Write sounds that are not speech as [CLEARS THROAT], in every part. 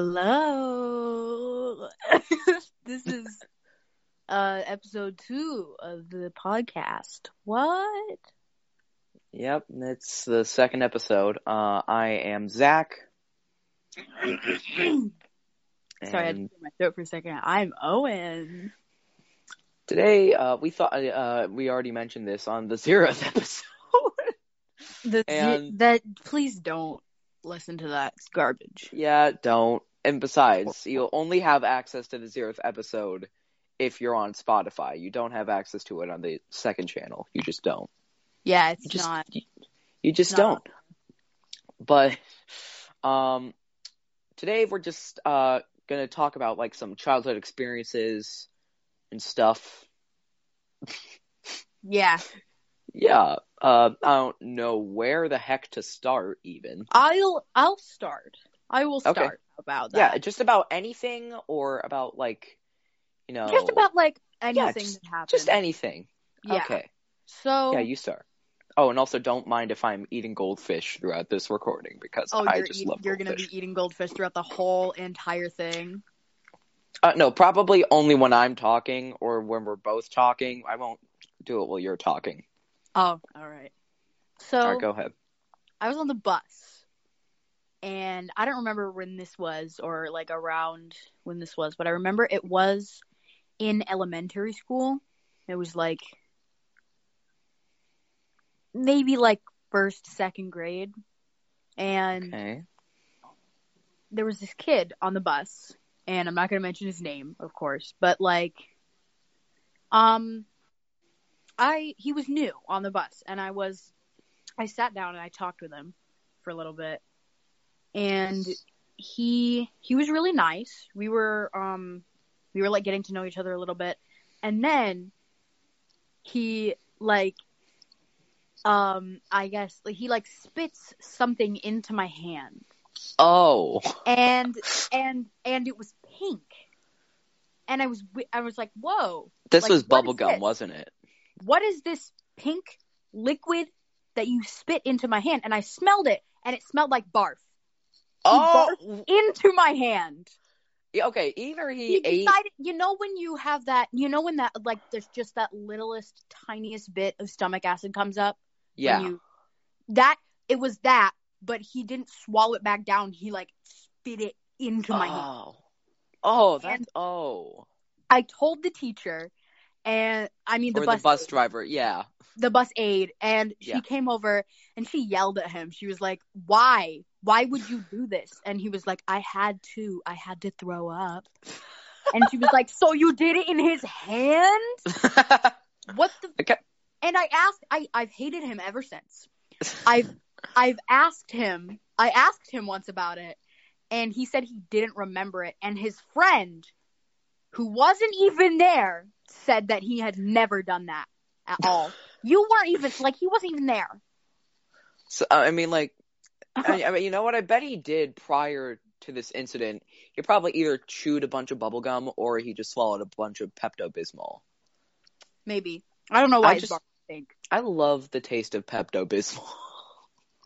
Hello. [LAUGHS] this is uh episode two of the podcast. What? Yep, it's the second episode. Uh, I am Zach. [CLEARS THROAT] Sorry, I had to clear my throat for a second. I'm Owen. today uh, we thought uh, we already mentioned this on the [LAUGHS] zeroth episode. The, And- that please don't listen to that. It's garbage. yeah, don't. And besides, you'll only have access to the zeroth episode if you're on Spotify. You don't have access to it on the second channel. You just don't. Yeah, it's You just not. you, just No. don't. But um, today we're just uh gonna talk about like some childhood experiences and stuff. Yeah, Yeah. Uh, I don't know where the heck to start even. I'll I'll start. I will Okay. About that. Yeah, just about anything or about like, you know, just about like anything just- that happened. just anything. Yeah. Okay. So Yeah, you start. Oh, and also don't mind if I'm eating goldfish throughout this recording because oh, I just eat- love you're gonna be eating goldfish throughout the whole entire thing. Uh, no, probably only when I'm talking or when we're both talking. I won't do it while you're talking. Oh, all right. So All right, go ahead. I was on the bus, and I don't remember when this was or like around when this was, but I remember it was in elementary school. It was like maybe like first, second grade, and Okay. there was this kid on the bus, and I'm not gonna mention his name, of course, but like, um, I he was new on the bus, and I was, I sat down and I talked with him for a little bit, and he he was really nice. We were um, we were like getting to know each other a little bit, and then he like um i guess like he like spits something into my hand. Oh. and and and it was pink. And i was i was like whoa. This Like, was bubblegum, wasn't it? what is this pink liquid that you spit into my hand? And i smelled it and it smelled like barf Oh. into my hand okay, either he, he ate decided you know when you have that you know when that like there's just that littlest tiniest bit of stomach acid comes up Yeah. you that it was that but he didn't swallow it back down he like spit it into my hand Oh. Oh, that's And- oh. i told the teacher and i mean the or bus the bus aide, driver, yeah. the bus aide and she Yeah. came over and she yelled at him she was like why why would you do this and he was like i had to i had to throw up and she was like so you did it in his hand what the [LAUGHS] Okay. and i asked i i've hated him ever since I've I've asked him I asked him once about it and he said he didn't remember it and his friend who wasn't even there said that he had never done that at all. [LAUGHS] You weren't even like he wasn't even there. so, I mean, like, I, [LAUGHS] I mean, you know what? I bet he did prior to this incident. He probably either chewed a bunch of bubble gum or he just swallowed a bunch of Pepto Bismol. Maybe. I don't know why I just- think. I love the taste of Pepto Bismol.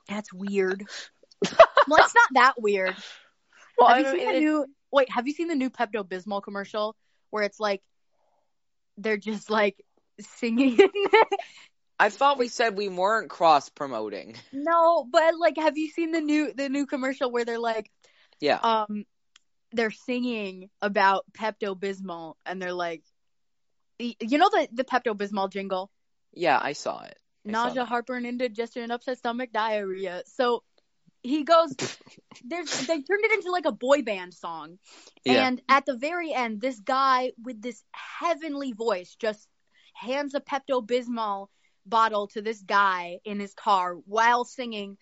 That's weird. [LAUGHS] well, it's not that weird. Well, have I you seen the it- new wait, have you seen the new Pepto Bismol commercial where it's like they're just like singing [LAUGHS] I thought we said we weren't cross promoting. No, but like, have you seen the new the new commercial where they're like, Yeah. um, they're singing about Pepto Bismol, and they're like, you know the the Pepto Bismol jingle, Yeah, I saw it. I saw nausea, that. heartburn, indigestion, upset stomach, diarrhea. So he goes, [LAUGHS] there's they turned it into like a boy band song, Yeah. and at the very end, this guy with this heavenly voice just hands a Pepto Bismol bottle to this guy in his car while singing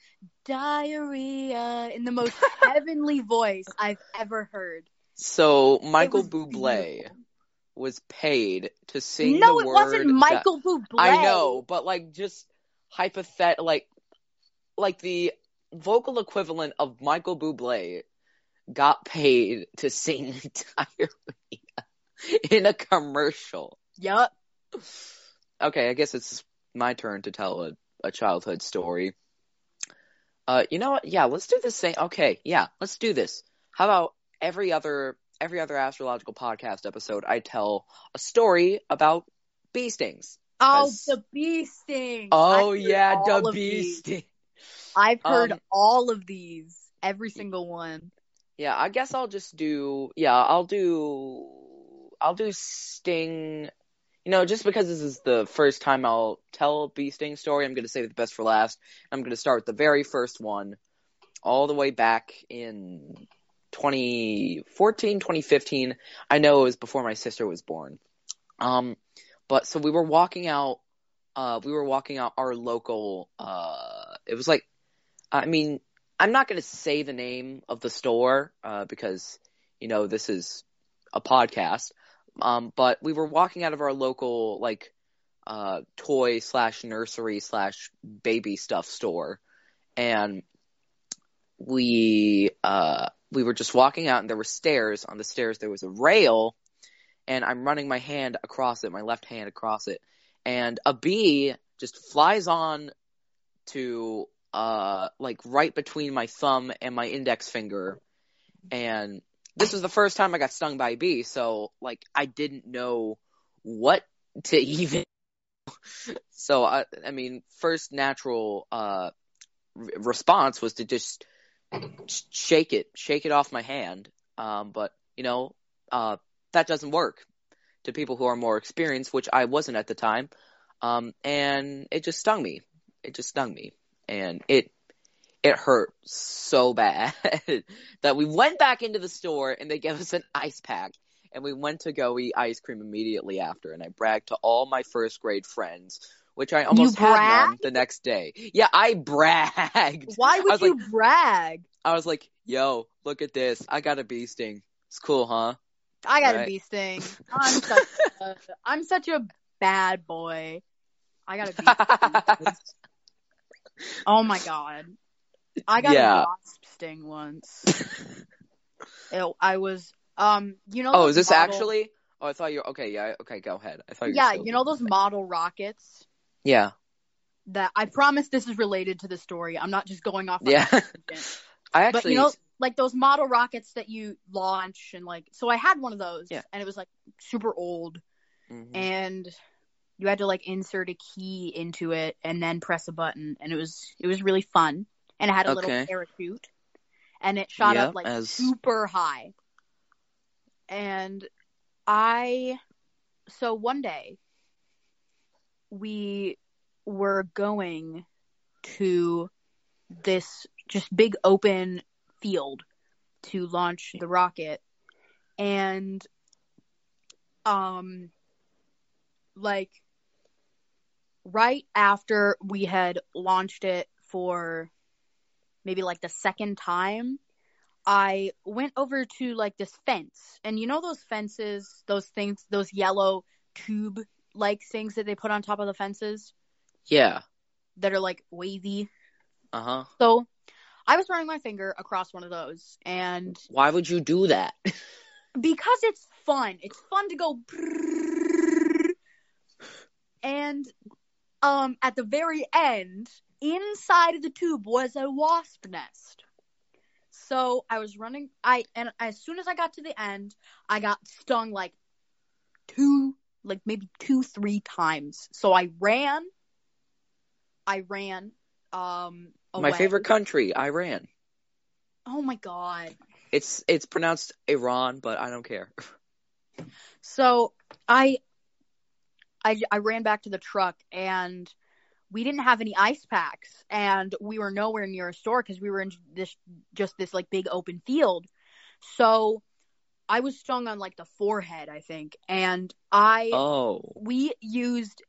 diarrhea in the most [LAUGHS] heavenly voice I've ever heard. So Michael was Bublé beautiful. was paid to sing No, the it word wasn't di- Michael Bublé. I know, but like just hypothet like like the vocal equivalent of Michael Bublé got paid to sing [LAUGHS] diarrhea in a commercial. Yup. Okay, I guess it's my turn to tell a, a childhood story. Uh, you know what? Yeah, let's do the same. Okay, yeah, let's do this. How about every other every other astrological podcast episode, I tell a story about bee stings. Oh, the bee sting. Oh yeah, the bee sting. I've heard Um, all of these, every single one. Yeah, I guess I'll just do yeah, I'll do I'll do Sting. You know, just because this is the first time I'll tell a Bee Sting story, I'm gonna save the best for last. I'm gonna start with the very first one, all the way back in 2014, 2015. I know it was before my sister was born. Um, but so we were walking out. Uh, we were walking out our local. Uh, it was like, I mean, I'm not going to say the name of the store uh, because you know this is a podcast. Um, but we were walking out of our local like uh, toy slash nursery slash baby stuff store, and we uh, we were just walking out, and there were stairs. On the stairs, there was a rail, and I'm running my hand across it, my left hand across it, and a bee just flies on to uh like right between my thumb and my index finger. And this was the first time I got stung by a bee so like I didn't know what to [LAUGHS] even [LAUGHS] so I I mean first natural uh re- response was to just shake it shake it off my hand um but you know uh that doesn't work to people who are more experienced which I wasn't at the time um and it just stung me. It just stung me and it it hurt so bad [LAUGHS] that we went back into the store and they gave us an ice pack and we went to go eat ice cream immediately after and I bragged to all my first grade friends which I almost had none the next day. Yeah, I bragged. [LAUGHS] Why would you brag? I was like, "Yo, look at this. I got a bee sting. It's cool, huh?" I got Right. a bee sting. [LAUGHS] I'm such a, I'm such a bad boy. I got a bee sting. Oh my god. I got Yeah. a wasp sting once. [LAUGHS] It- I was um you know oh, is this model- actually? Oh, I thought you. Okay, yeah. Okay, go ahead. I thought you. Yeah, you know those model rockets Yeah. that I promise this is related to the story. I'm not just going off Yeah. [LAUGHS] I But you know like those model rockets that you launch and like so I had one of those Yeah. and it was like super old Mhm. and you had to like insert a key into it and then press a button and it was it was really fun and it had a Okay. little parachute and it shot Yeah, up like as- super high and i so one day we were going to this just big open field to launch the rocket and um like right after we had launched it for maybe like the second time i went over to like this fence and you know those fences those things those yellow tube like things that they put on top of the fences Yeah. that are like wavy Uh huh. so i was running my finger across one of those and Why would you do that? [LAUGHS] because it's fun. It's fun to go and um at the very end, inside of the tube was a wasp nest. So I was running I and as soon as I got to the end, I got stung like two like maybe two, three times. So I ran I ran um My favorite country, Iran. Oh my god. It's it's pronounced Iran, but I don't care. [LAUGHS] So I, I, I ran back to the truck and we didn't have any ice packs and we were nowhere near a store because we were in this just this like big open field. So I was stung on like the forehead, I think, and I Oh. we used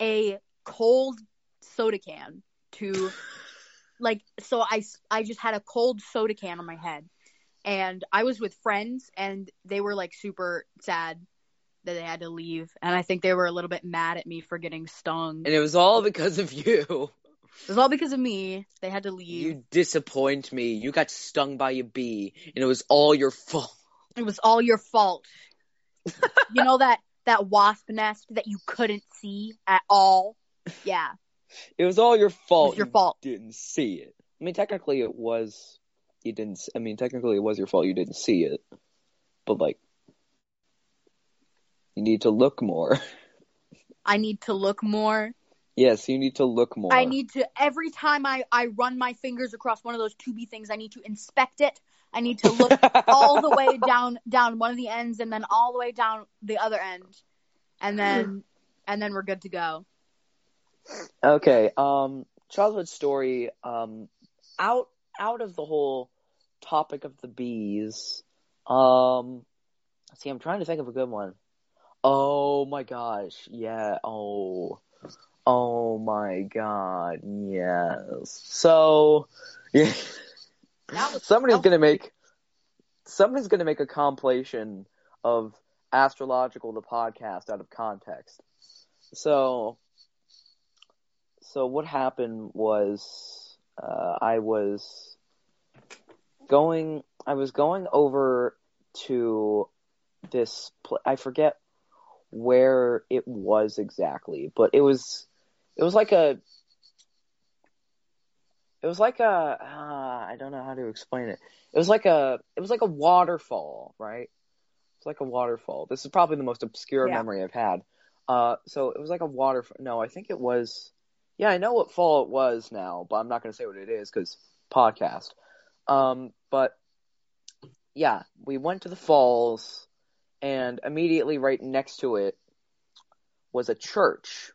a cold soda can to [SIGHS] like so I I just had a cold soda can on my head and I was with friends and they were like super sad that they had to leave and I think they were a little bit mad at me for getting stung. And it was all because of you. It was all because of me. They had to leave. You disappoint me. You got stung by a bee, and it was all your fault. It was all your fault. you know that that wasp nest that you couldn't see at all? Yeah. It was all your fault. your you fault. Didn't see it. I mean, technically, it was. you didn't. I mean, technically, it was your fault. You didn't see it, but like, you need to look more. [LAUGHS] I need to look more. yes, you need to look more. I need to every time I I run my fingers across one of those tubey things, I need to inspect it. I need to look [LAUGHS] all the way down down one of the ends and then all the way down the other end. And then and then we're good to go. Okay. Um, childhood story. Um, out out of the whole topic of the bees. Um, see, I'm trying to think of a good one. Oh my gosh, yeah. Oh, oh my god, yes. So, [LAUGHS] yeah. Somebody's gonna make. Somebody's gonna make a compilation of astrological the podcast out of context. So, so what happened was uh, I was going I was going over to this pl- I forget where it was exactly, but it was it was like a it was like a uh, I don't know how to explain it. It was like a it was like a waterfall, right? It's like a waterfall. This is probably the most obscure Yeah. memory I've had. Uh, so it was like a water. No, I think it was. Yeah, I know what fall it was now, but I'm not going to say what it is because podcast. Um, but yeah, we went to the falls, and immediately right next to it was a church.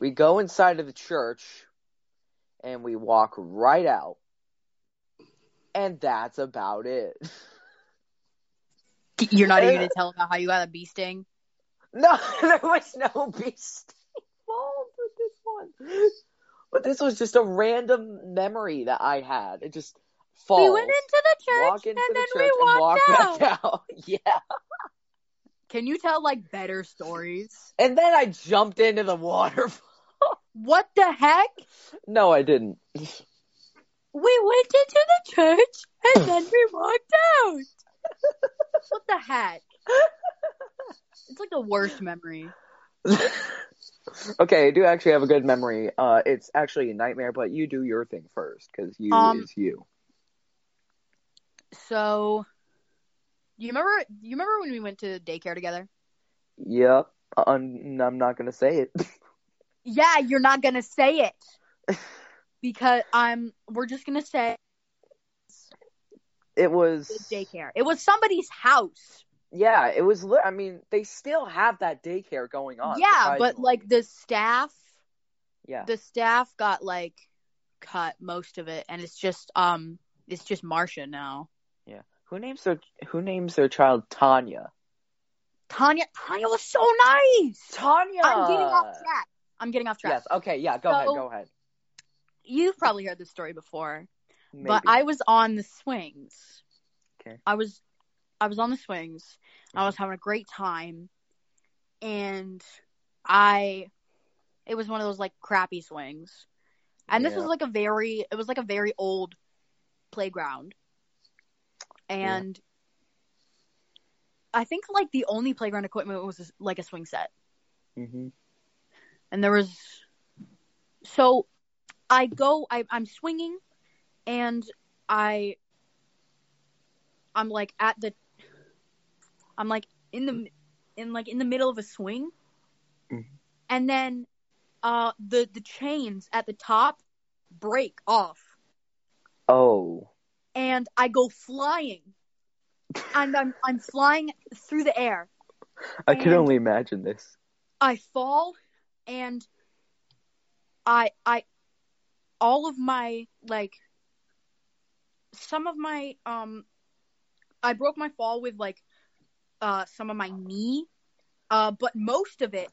We go inside of the church, and we walk right out, and that's about it. [LAUGHS] You're not even gonna tell about how you got a bee sting. [LAUGHS] No, [LAUGHS] there was no beast involved with this one. But this was just a random memory that I had. It just falls. We went into the church into and the then church we and walked out. [LAUGHS] out. Yeah. Can you tell like better stories? And then I jumped into the waterfall. [LAUGHS] What the heck? No, I didn't. We went into the church and then we walked out. [LAUGHS] What the heck? It's like the worst memory. okay, I do actually have a good memory. Uh, it's actually a nightmare, but you do your thing first because you Um, is you. So, you remember? You remember when we went to daycare together? Yep. I'm, I'm not gonna say it. [LAUGHS] Yeah, you're not gonna say it because I'm. We're just gonna say It was daycare. It was somebody's house. Yeah, it was. Li- I mean, they still have that daycare going on. yeah, but like the staff, yeah, the staff got like cut most of it, and it's just um, it's just Marcia now. Who names their Who names their child Tanya? Tanya, Tanya was so nice. Tanya. I'm getting off track. I'm getting off track. Yes. Okay. Yeah. Go ahead. Go ahead. You've probably heard this story before, Maybe. but I was on the swings. Okay. I was, I was on the swings. I was mm-hmm. having a great time, and I, it was one of those like crappy swings, and this was like a very, it was like a very old playground, and I think like the only playground equipment was like a swing set. hmm and there was so I go I, I'm swinging and I I'm like at the I'm like in the in like in the middle of a swing Mhm. and then uh the the chains at the top break off Oh. And I go flying and I'm I'm flying through the air I can only imagine this. I fall and I I all of my like some of my um I broke my fall with like uh some of my knee uh but most of it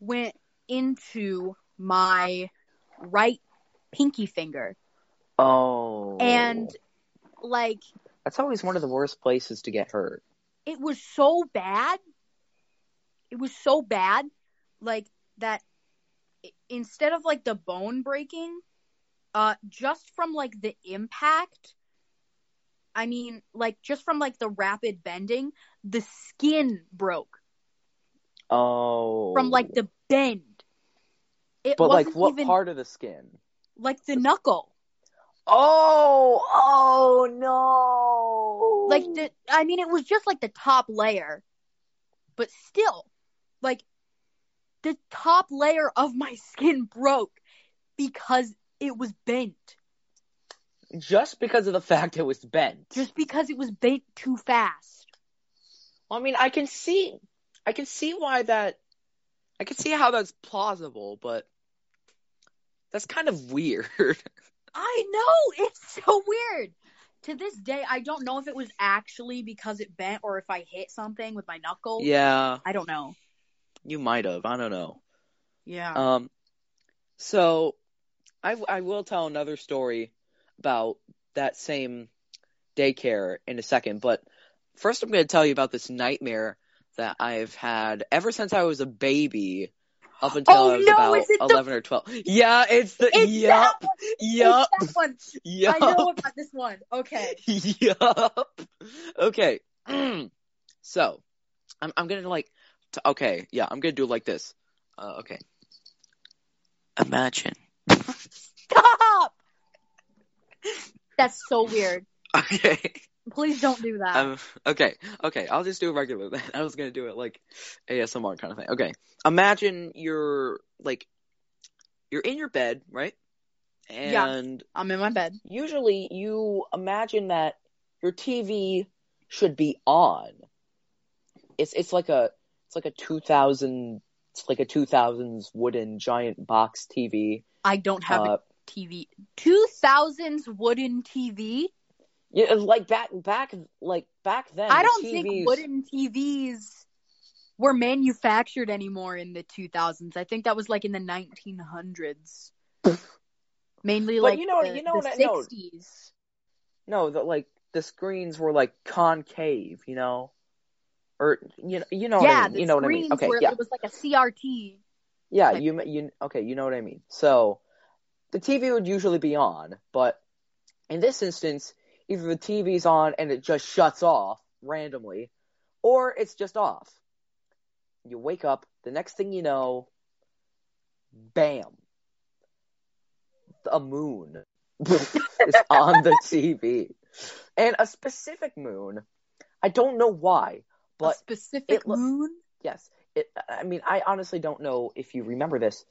went into my right pinky finger Oh. and like that's always one of the worst places to get hurt. it was so bad. It was so bad, like that. Instead of like the bone breaking, uh, just from like the impact. I mean, like just from like the rapid bending, the skin broke Oh. from like the bend. It But like, what even part of the skin? like the knuckle. Oh, oh no! Like the, I mean, it was just like the top layer, but still, like the top layer of my skin broke because it was bent. just because of the fact it was bent. Just because it was bent too fast. I mean, I can see, I can see why that, I can see how that's plausible, but that's kind of weird. [LAUGHS] I know [LAUGHS] it's so weird. To this day, I don't know if it was actually because it bent or if I hit something with my knuckle. yeah, I don't know. you might have. I don't know. Yeah. Um, so I I will tell another story about that same daycare in a second, but first I'm going to tell you about this nightmare that I've had ever since I was a baby. Up until Oh, I was no, about it the- eleven or twelve. Yeah, it's the It's yup, that yup, It's one. yup. I know about this one. Okay. [LAUGHS] yup. Okay. [CLEARS THROAT] so, I'm I'm gonna like. T- okay, yeah, I'm gonna do it like this. Uh, okay. Imagine. [LAUGHS] Stop. That's so weird. [LAUGHS] Okay. Please don't do that. Um, okay. Okay. I'll just do it regular then. [LAUGHS] I was gonna do it like ASMR kind of thing. Okay. Imagine you're like you're in your bed, right? Yeah. And I'm in my bed. usually you imagine that your TV should be on. It's it's like a it's like a two thousand it's like a two thousands wooden giant box TV. I don't have Uh, a TV. 2000s wooden TV? Yeah, like back back like back then. I don't TVs, think wooden TVs were manufactured anymore in the 2000s. I think that was like in the 1900s. Mainly But like you know- the, you know the what I- no. 60s. No, the like the screens were like concave, you know, or you know, you know, what I yeah, mean. the you know what I mean. Okay, were yeah, it was like a CRT. yeah, type. you you okay, you know what I mean. So the TV would usually be on, but in this instance, either the TV's on and it just shuts off randomly, or it's just off. You wake up, the next thing you know, bam, a moon [LAUGHS] is on the [LAUGHS] TV. And a specific moon. I don't know why, but. a specific lo- moon. yes. It, I mean, I honestly don't know if you remember this,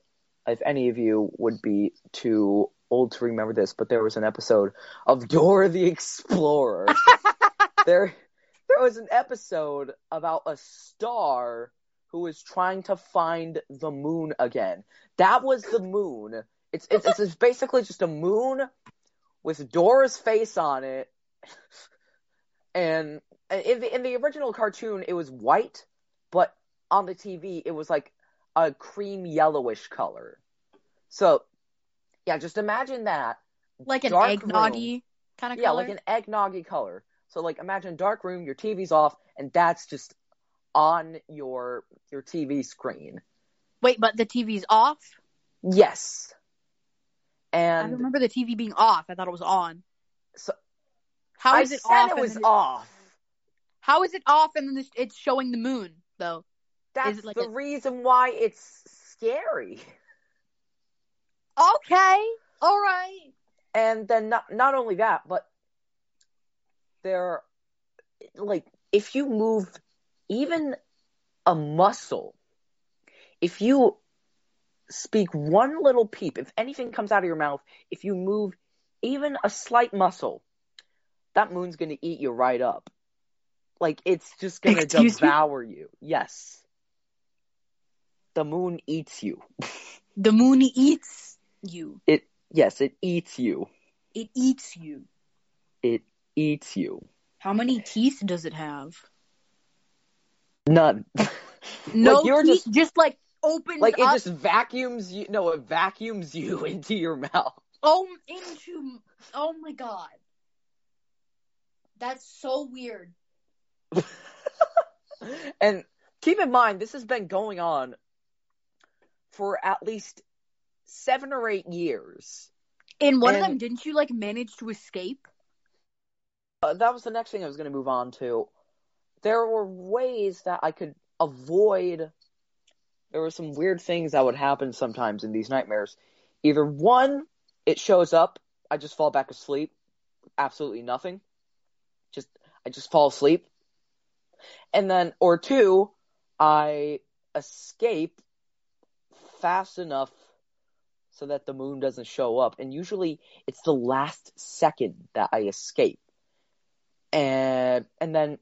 if any of you would be too old to remember this, but there was an episode of Dora the Explorer. [LAUGHS] there, there was an episode about a star who was trying to find the moon again. That was the moon. It's it's, it's just basically just a moon with Dora's face on it. And in the in the original cartoon, it was white, but on the TV, it was like a cream yellowish color. So, yeah, just imagine that. Like an Dark eggnoggy kind of color. Yeah, color. like an eggnoggy color. So, like, imagine dark room, your TV's off, and that's just on your your TV screen. Wait, but the TV's off? Yes. And I remember the TV being off. I thought it was on. so How I is it said off? it was then off. How is it off and then it's- it's showing the moon though? That's like the a- reason why it's scary. Okay, all right. And then not not only that, but there, like, if you move even a muscle, if you speak one little peep, if anything comes out of your mouth, if you move even a slight muscle, that moon's gonna eat you right up. Like it's just gonna Excuse me? devour you. Yes. The moon eats you. [LAUGHS] The moon eats you. It yes, it eats you. It eats you. It eats you. How many teeth does it have? None. [LAUGHS] No Like, you're teeth, just- just, like opens like it up. just vacuums you no it vacuums you [LAUGHS] into your mouth Oh, into. Oh my god. That's so weird. [LAUGHS] and keep in mind this has been going on for at least seven or eight years In one of them, didn't you like manage to escape? uh, that was the next thing i was going to move on to there were ways that i could avoid there were some weird things that would happen sometimes in these nightmares either one it shows up I just fall back asleep. Absolutely nothing. Just I just fall asleep. And then or two, I escape fast enough so that the moon doesn't show up. And usually it's the last second that I escape. And and then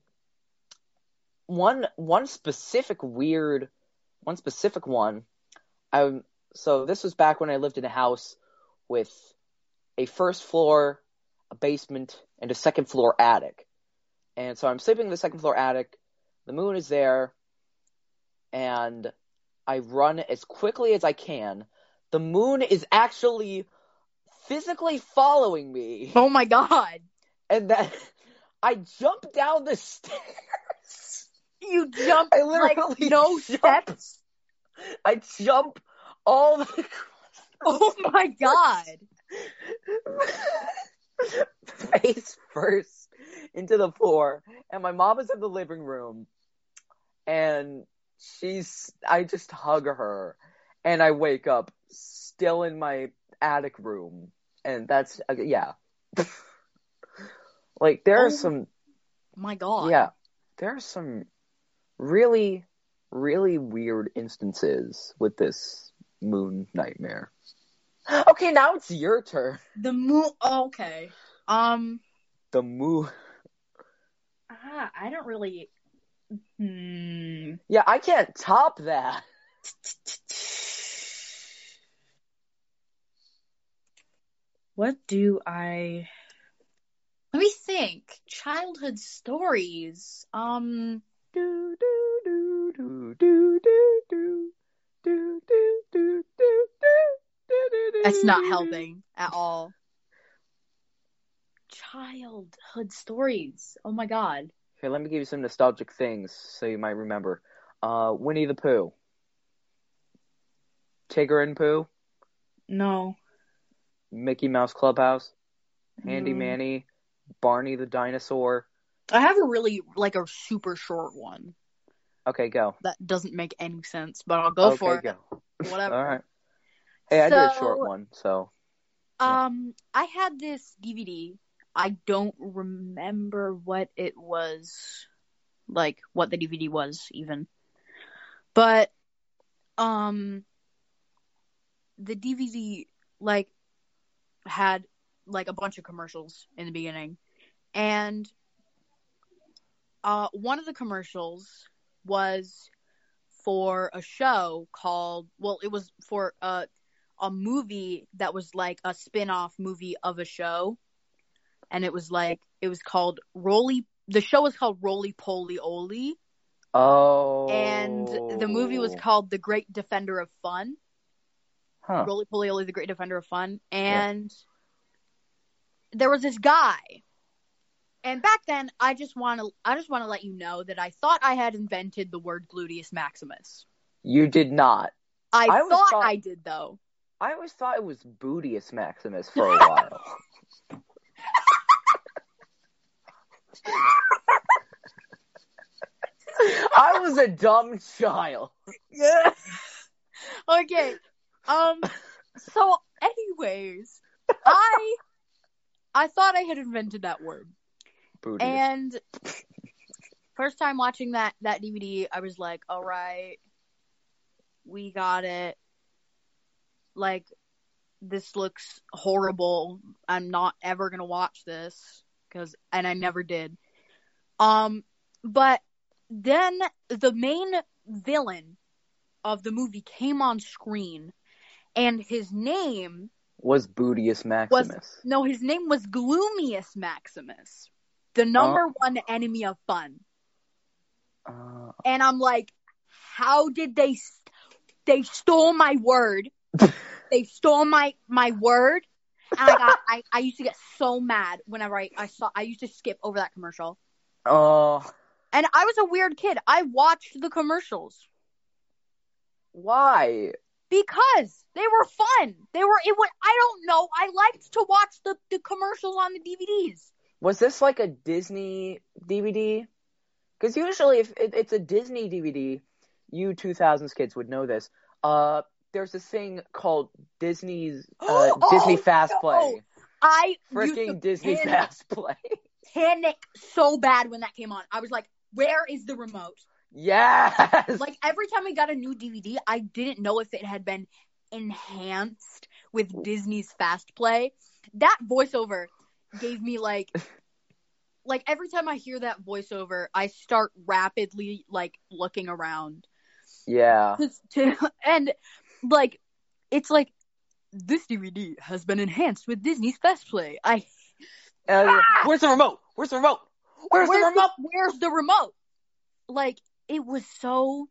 one one specific weird one specific one I so this was back when I lived in a house with a first floor, a basement, and a second floor attic. And so I'm sleeping in the second floor attic. The moon is there, and I run as quickly as I can. The moon is actually physically following me, Oh my god. and then [LAUGHS] I jump down the stairs. You jump I like literally no jump. steps. I jump all the Oh my god. [LAUGHS] face first into the floor, and my mom is in the living room, and she's. I just hug her, and I wake up still in my attic room, and that's uh, yeah. [LAUGHS] like there Oh are some My god. yeah, there are some really really weird instances with this moon nightmare. [GASPS] Okay, now it's your turn. The moon. Oh, okay. Um. The moon. Ah, I don't really. Hmm. Yeah, I can't top that. [LAUGHS] What do I? Let me think. Childhood stories. Um. Do do do do do do do do do do do do. That's not helping at all. Childhood stories. Oh my god. Here, let me give you some nostalgic things so you might remember. Uh, Winnie the Pooh, Tigger and Pooh, No. Mickey Mouse Clubhouse, Handy No. Manny, Barney the Dinosaur. I have a really like a super short one Okay, go. that doesn't make any sense, but I'll go okay, for it. go. Whatever. All right. Hey, I did a short one, so Um, I had this DVD. I don't remember what it was, like what the DVD was even. But, um, the DVD like had like a bunch of commercials in the beginning, and uh, one of the commercials was for a show called well, it was for uh a movie that was like a spin-off movie of a show. And it was like it was called Rolie the show was called Rolie Polie Olie. Oh, and the movie was called The Great Defender of Fun huh. Rolie Polie Olie the Great Defender of Fun and there was this guy and back then I just want to I just want to let you know that I thought I had invented the word gluteus maximus You did not. I, I thought thought- I did though I always thought it was Bootius Maximus for a [LAUGHS] while. I was a dumb child. [LAUGHS] Yeah. okay. Um. [LAUGHS] So, anyways, I I thought I had invented that word, Bootius. and first time watching that that DVD, I was like, "All right, we got it." Like, this looks horrible. I'm not ever gonna watch this because, and I never did. Um, but then the main villain of the movie came on screen, and his name was Bootius Maximus. no, his name was Gloomius Maximus, the number Oh. one enemy of fun. Uh, And I'm like, how did they? s- They stole my word. [LAUGHS] they stole my my word. And I got I, I used to get so mad whenever I, I saw I used to skip over that commercial. oh, And I was a weird kid. I watched the commercials. why? Because they were fun. They were it was I don't know. I liked to watch the, the commercials on the DVDs. Was this like a Disney DVD? Because usually, if it, it's a Disney DVD, you 2000s kids would know this. Uh, there's this thing called Disney's [GASPS] uh, Oh, Disney Fast no. Play. I freaking Disney panic, Fast Play. [LAUGHS] panic so bad when that came on. I was like, "Where is the remote?" Yes. Like every time I got a new DVD, I didn't know if it had been enhanced with Disney's Fast Play. That voiceover gave me like [LAUGHS] like every time I hear that voiceover, I start rapidly like looking around. yeah. [LAUGHS] To, and like it's like this DVD has been enhanced with Disney's Fast Play. I Uh, [LAUGHS] Where's the remote? Where's the remote? Where's, where's the remote? where's the remote? Like it was so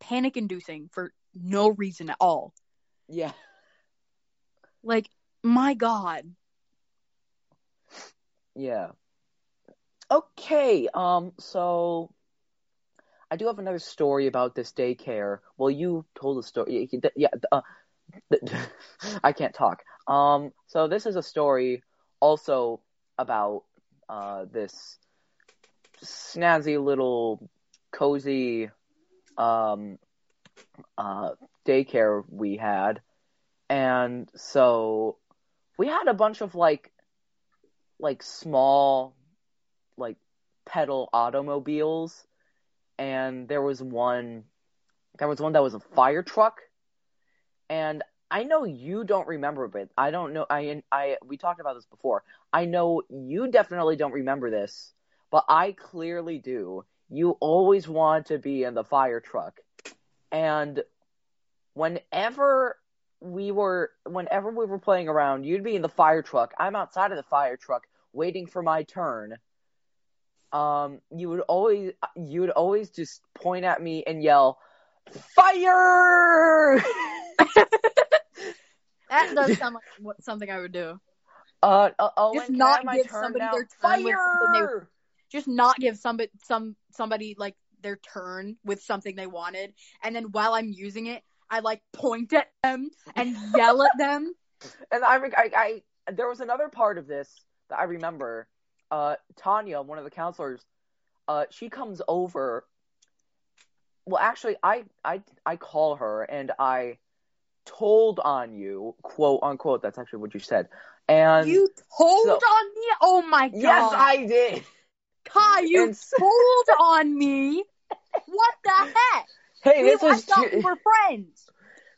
panic inducing for no reason at all. Yeah. Like my god. Yeah. Okay. Um. So, I do have another story about this daycare. Well, you told the story. Yeah. yeah uh, [LAUGHS] I can't talk. Um. So this is a story also about uh this snazzy little cozy um uh daycare we had, and so we had a bunch of like like small like pedal automobiles and there was one there was one that was a fire truck and I know you don't remember but I don't know I I we talked about this before. I know you definitely don't remember this, but I clearly do. You always want to be in the fire truck. And whenever we were whenever we were playing around, you'd be in the fire truck. I'm outside of the fire truck waiting for my turn. Um, you would always you would always just point at me and yell, "Fire!" [LAUGHS] That does [LAUGHS] sound like something I would do. uh, uh, Owen, Just not give somebody their turn with something they- Just not give somebody some somebody like their turn with something they wanted, and then while I'm using it, I like point at them and yell at them. [LAUGHS] And I, I, I, there was another part of this that I remember. Uh, Tanya, one of the counselors, uh, she comes over. Well, actually, I, I, I call her and I told on you, quote unquote. That's actually what you said. And You told so- on me? Oh my god! yes, I did. [LAUGHS] Kai, you And told on me. What the heck? Hey, We, this I was thought two, we were friends.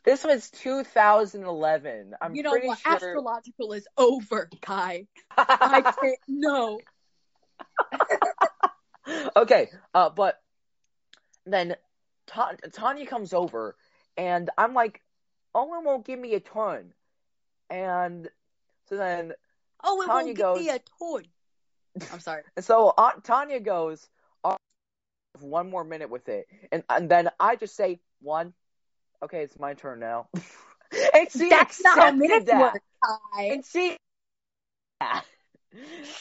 this was 2011. I'm you know pretty what? sure. Astrological is over, Kai. I [LAUGHS] can't. No. [LAUGHS] okay, uh, but then Ta- Tanya comes over, and I'm like, Owen won't give me a ton, and so then Oh, it Tanya won't give me goes- a toy. I'm sorry. [LAUGHS] so Aunt Tanya goes, oh, "I'll have one more minute with it, and and then I just say one, okay, it's my turn now, [LAUGHS] and she That's not how minutes that, work, Kai. and she.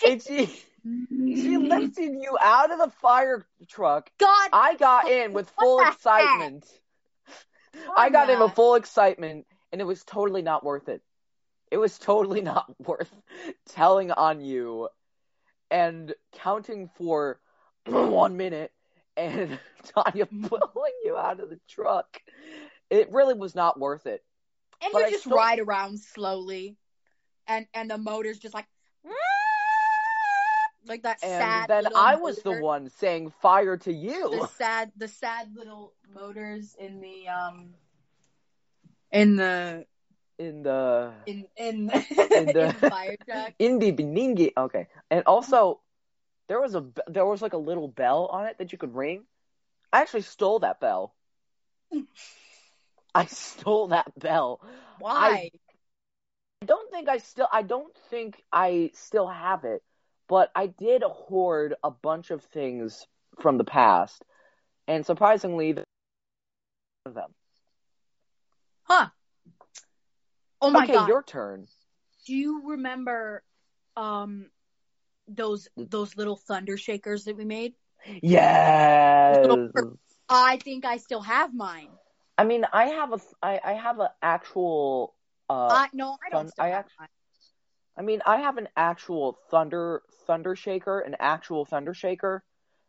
And she she lifted you out of the fire truck God, I got in with full excitement. I got in with full excitement, and it was totally not worth it. It was totally [LAUGHS] not worth telling on you and counting for [CLEARS THROAT] one minute and [LAUGHS] Tanya [LAUGHS] pulling you out of the truck. It really was not worth it. and but you I just still- ride around slowly, and and the motor's just like [LAUGHS] like that And sad. then I was the one saying fire to you. The sad, the sad little motors in the um, in the In the in in, In [LAUGHS] in the- [LAUGHS] the fire truck. [LAUGHS] Indie Beningi. Okay. And also, there was a there was like a little bell on it that you could ring. I actually stole that bell. I stole that bell. Why? I don't think I still I don't think I still have it, but I did hoard a bunch of things from the past, and surprisingly, of them. huh? Oh my okay, god! your turn. Do you remember um those those little thunder shakers that we made? Yes. I think I still have mine. I mean, I have a I, I have an actual uh I no, I don't I have act- mine. I mean, I have an actual thunder thunder shaker, an actual thunder shaker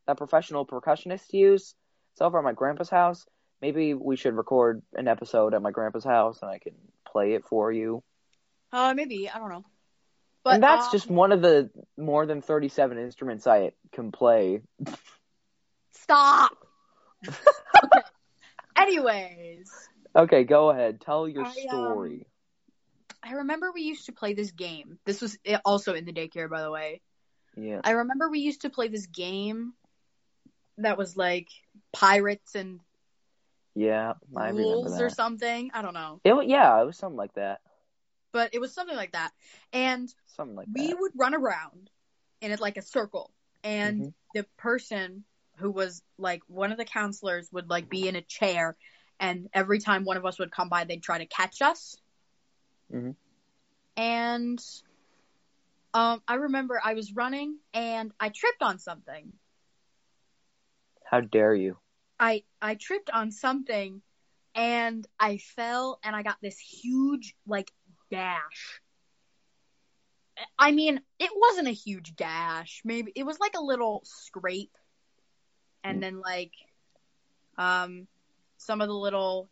that professional percussionists use. It's over at my grandpa's house. Maybe we should record an episode at my grandpa's house and I can play it for you. Uh, maybe I don't know. But and that's um, just one of the more than 37 instruments I can play. stop. okay. Anyways, Okay, go ahead. Tell your I, um, story. I remember we used to play this game. This was eh, also in the daycare, by the way. yeah. I remember we used to play this game that was like pirates and Yeah, I wolves or something. I don't know, It, yeah, it was something like that. but it was something like that. And Something like we that. would run around in it like a circle, and Mhm. the person who was like one of the counselors would like be in a chair, and every time one of us would come by, they'd try to catch us. Mhm. And um, I remember I was running and I tripped on something. How dare you? I I tripped on something and I fell and I got this huge like gash. I mean, it wasn't a huge gash. Maybe it was like a little scrape. And Mm. then like um some of the little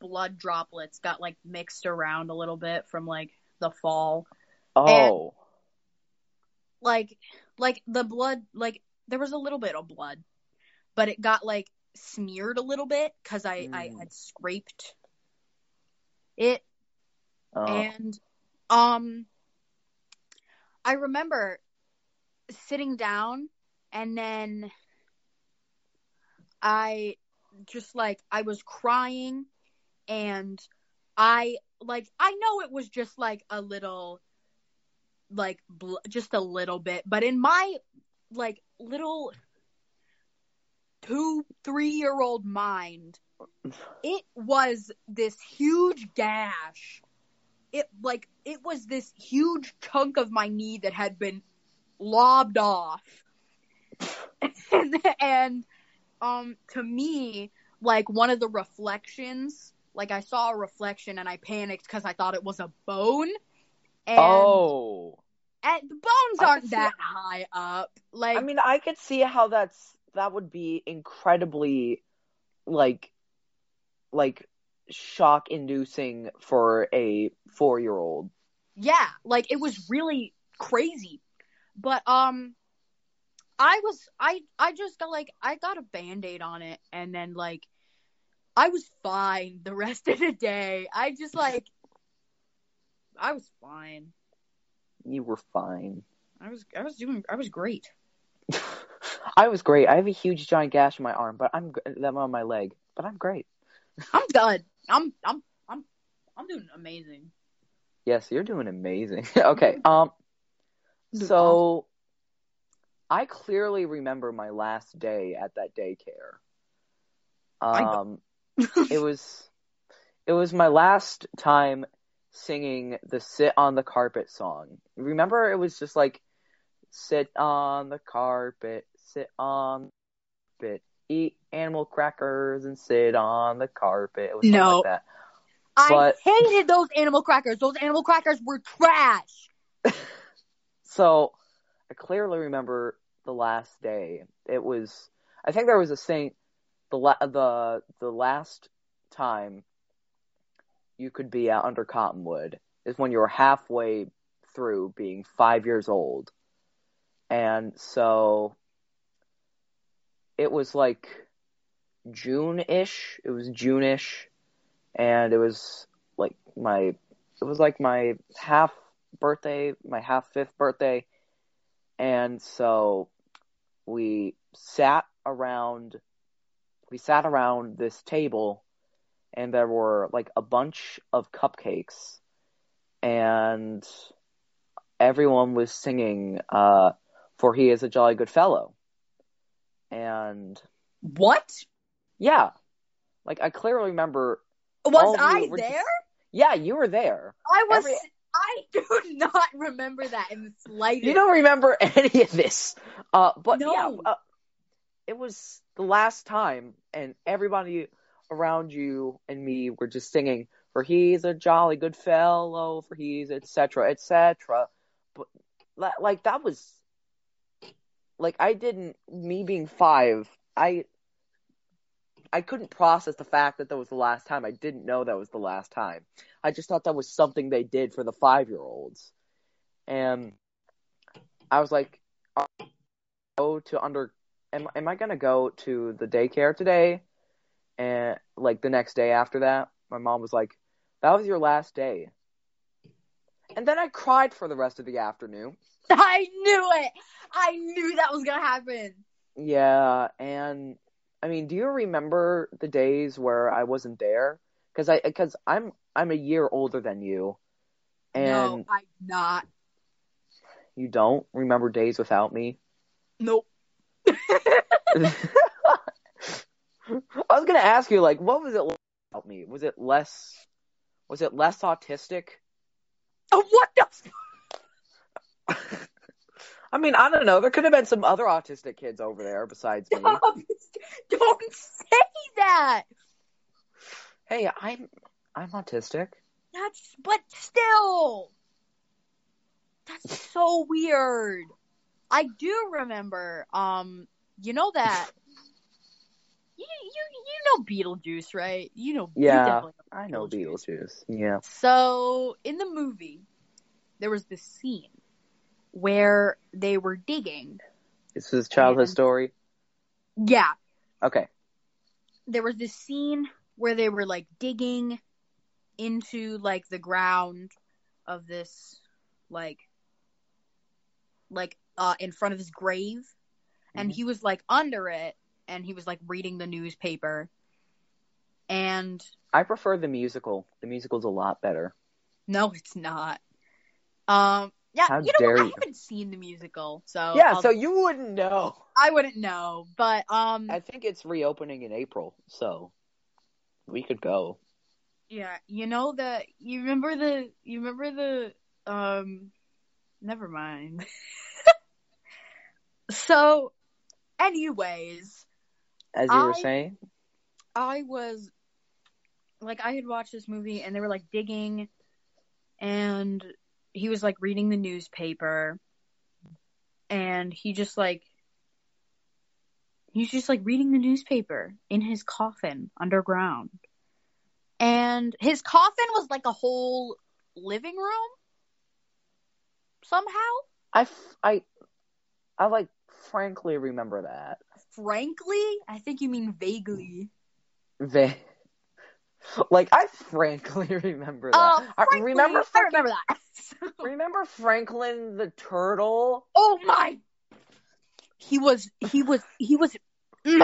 blood droplets got like mixed around a little bit from like the fall. Oh, Like like the blood like there was a little bit of blood, but it got like smeared a little bit cuz I I Mm. had scraped it oh. and um I remember sitting down and then I just like I was crying and I like I know it was just like a little like bl- just a little bit but in my like little 2 3 year old mind [SIGHS] it was this huge gash. It like it was this huge chunk of my knee that had been lobbed off. And, [SIGHS] and um to me like one of the reflections like i saw a reflection and i panicked because i thought it was a bone. And, oh. and the bones aren't could see- that high up. Like I mean, I could see how that's that would be incredibly like like shock inducing for a 4-year-old. yeah like it was really crazy but um i was i i just got like i got a band-aid on it and then like i was fine the rest of the day i just like i was fine You were fine. i was i was doing i was great I was great. I have a huge giant gash in my arm, but I'm them on my leg, but I'm great. [LAUGHS] i'm good i'm i'm i'm i'm doing amazing Yes, you're doing amazing. [LAUGHS] okay. Um so I clearly remember my last day at that daycare. Um [LAUGHS] it was it was my last time singing the sit on the carpet song. Remember it was just like sit on the carpet, sit on the carpet, eat animal crackers and sit on the carpet. It No. like that. i hated those animal crackers those animal crackers were trash [LAUGHS] So I clearly remember the last day. It was I think there was a saying the la- the the last time you could be out under Cottonwood is when you were halfway through being five years old. And so it was like June ish. It was June ish. And it was like my it was like my half birthday, my half fifth birthday. And so we sat around we sat around this table and there were like a bunch of cupcakes and everyone was singing uh for he is a jolly good fellow and what yeah like i clearly remember was All of you i were just- there yeah you were there I was. Every- [LAUGHS] I do not remember that in the slightest. you don't remember [LAUGHS] any of this uh but No. yeah uh, it was the last time and everybody around you and me were just singing for he's a jolly good fellow for he's etc etc but like that was like i didn't me being five i i couldn't process the fact that that was the last time i didn't know that was the last time i just thought that was something they did for the five year olds and I was like, "Go to under." Am, am I gonna go to the daycare today? And like the next day after that, my mom was like, "That was your last day." And then I cried for the rest of the afternoon. [LAUGHS] I knew it. I knew that was gonna happen. Yeah, and I mean, do you remember the days where I wasn't there? Because I because I'm I'm a year older than you, and no, I'm not. you don't remember days without me. Nope. [LAUGHS] I was gonna ask you, like, what was it like about me? Was it less? Was it less autistic? Oh, what the? F- [LAUGHS] I mean, I don't know. There could have been some other autistic kids over there besides me. [LAUGHS] Don't say that. Hey, I'm I'm autistic. That's but still. That's so weird. I do remember. Um, you know that. You you you know Beetlejuice, right? You know. you Yeah, definitely I know Beetlejuice. Yeah. So in the movie, there was this scene where they were digging. This is childhood And- story? Yeah, Okay. there was this scene where they were like digging into like the ground of this like like uh in front of his grave and Mhm. he was like under it and he was like reading the newspaper and I prefer the musical. The musical's a lot better. no it's not um yeah How you know dare what? i you. haven't seen the musical so yeah, I'll- so you wouldn't know. i wouldn't know but um I think it's reopening in April, so we could go. Yeah, you know the you remember the you remember the um never mind. [LAUGHS] so anyways, As you were saying, I was like I had watched this movie and they were like digging and he was like reading the newspaper and he just like he's just like reading the newspaper in his coffin underground. And his coffin was like a whole living room somehow. I, f- I, I like frankly remember that. Frankly, I think you mean vaguely. Va- like I frankly [LAUGHS] remember that. Uh, I frankly, remember I remember that. [LAUGHS] Remember Franklin the turtle? Oh my! He was, he was, he was. he, [LAUGHS]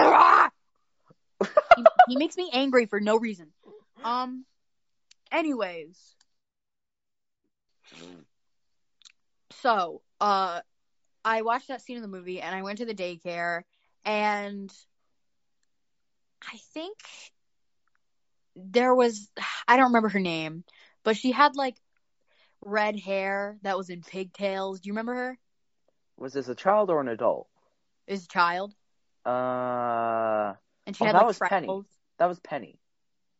he makes me angry for no reason. Um. Anyways, so uh, I watched that scene in the movie, and I went to the daycare, and I think there was I don't remember her name, but she had like red hair that was in pigtails. Do you remember her? Was this a child or an adult? Is a child, Uh, and she Oh, had that like was Penny. that was Penny.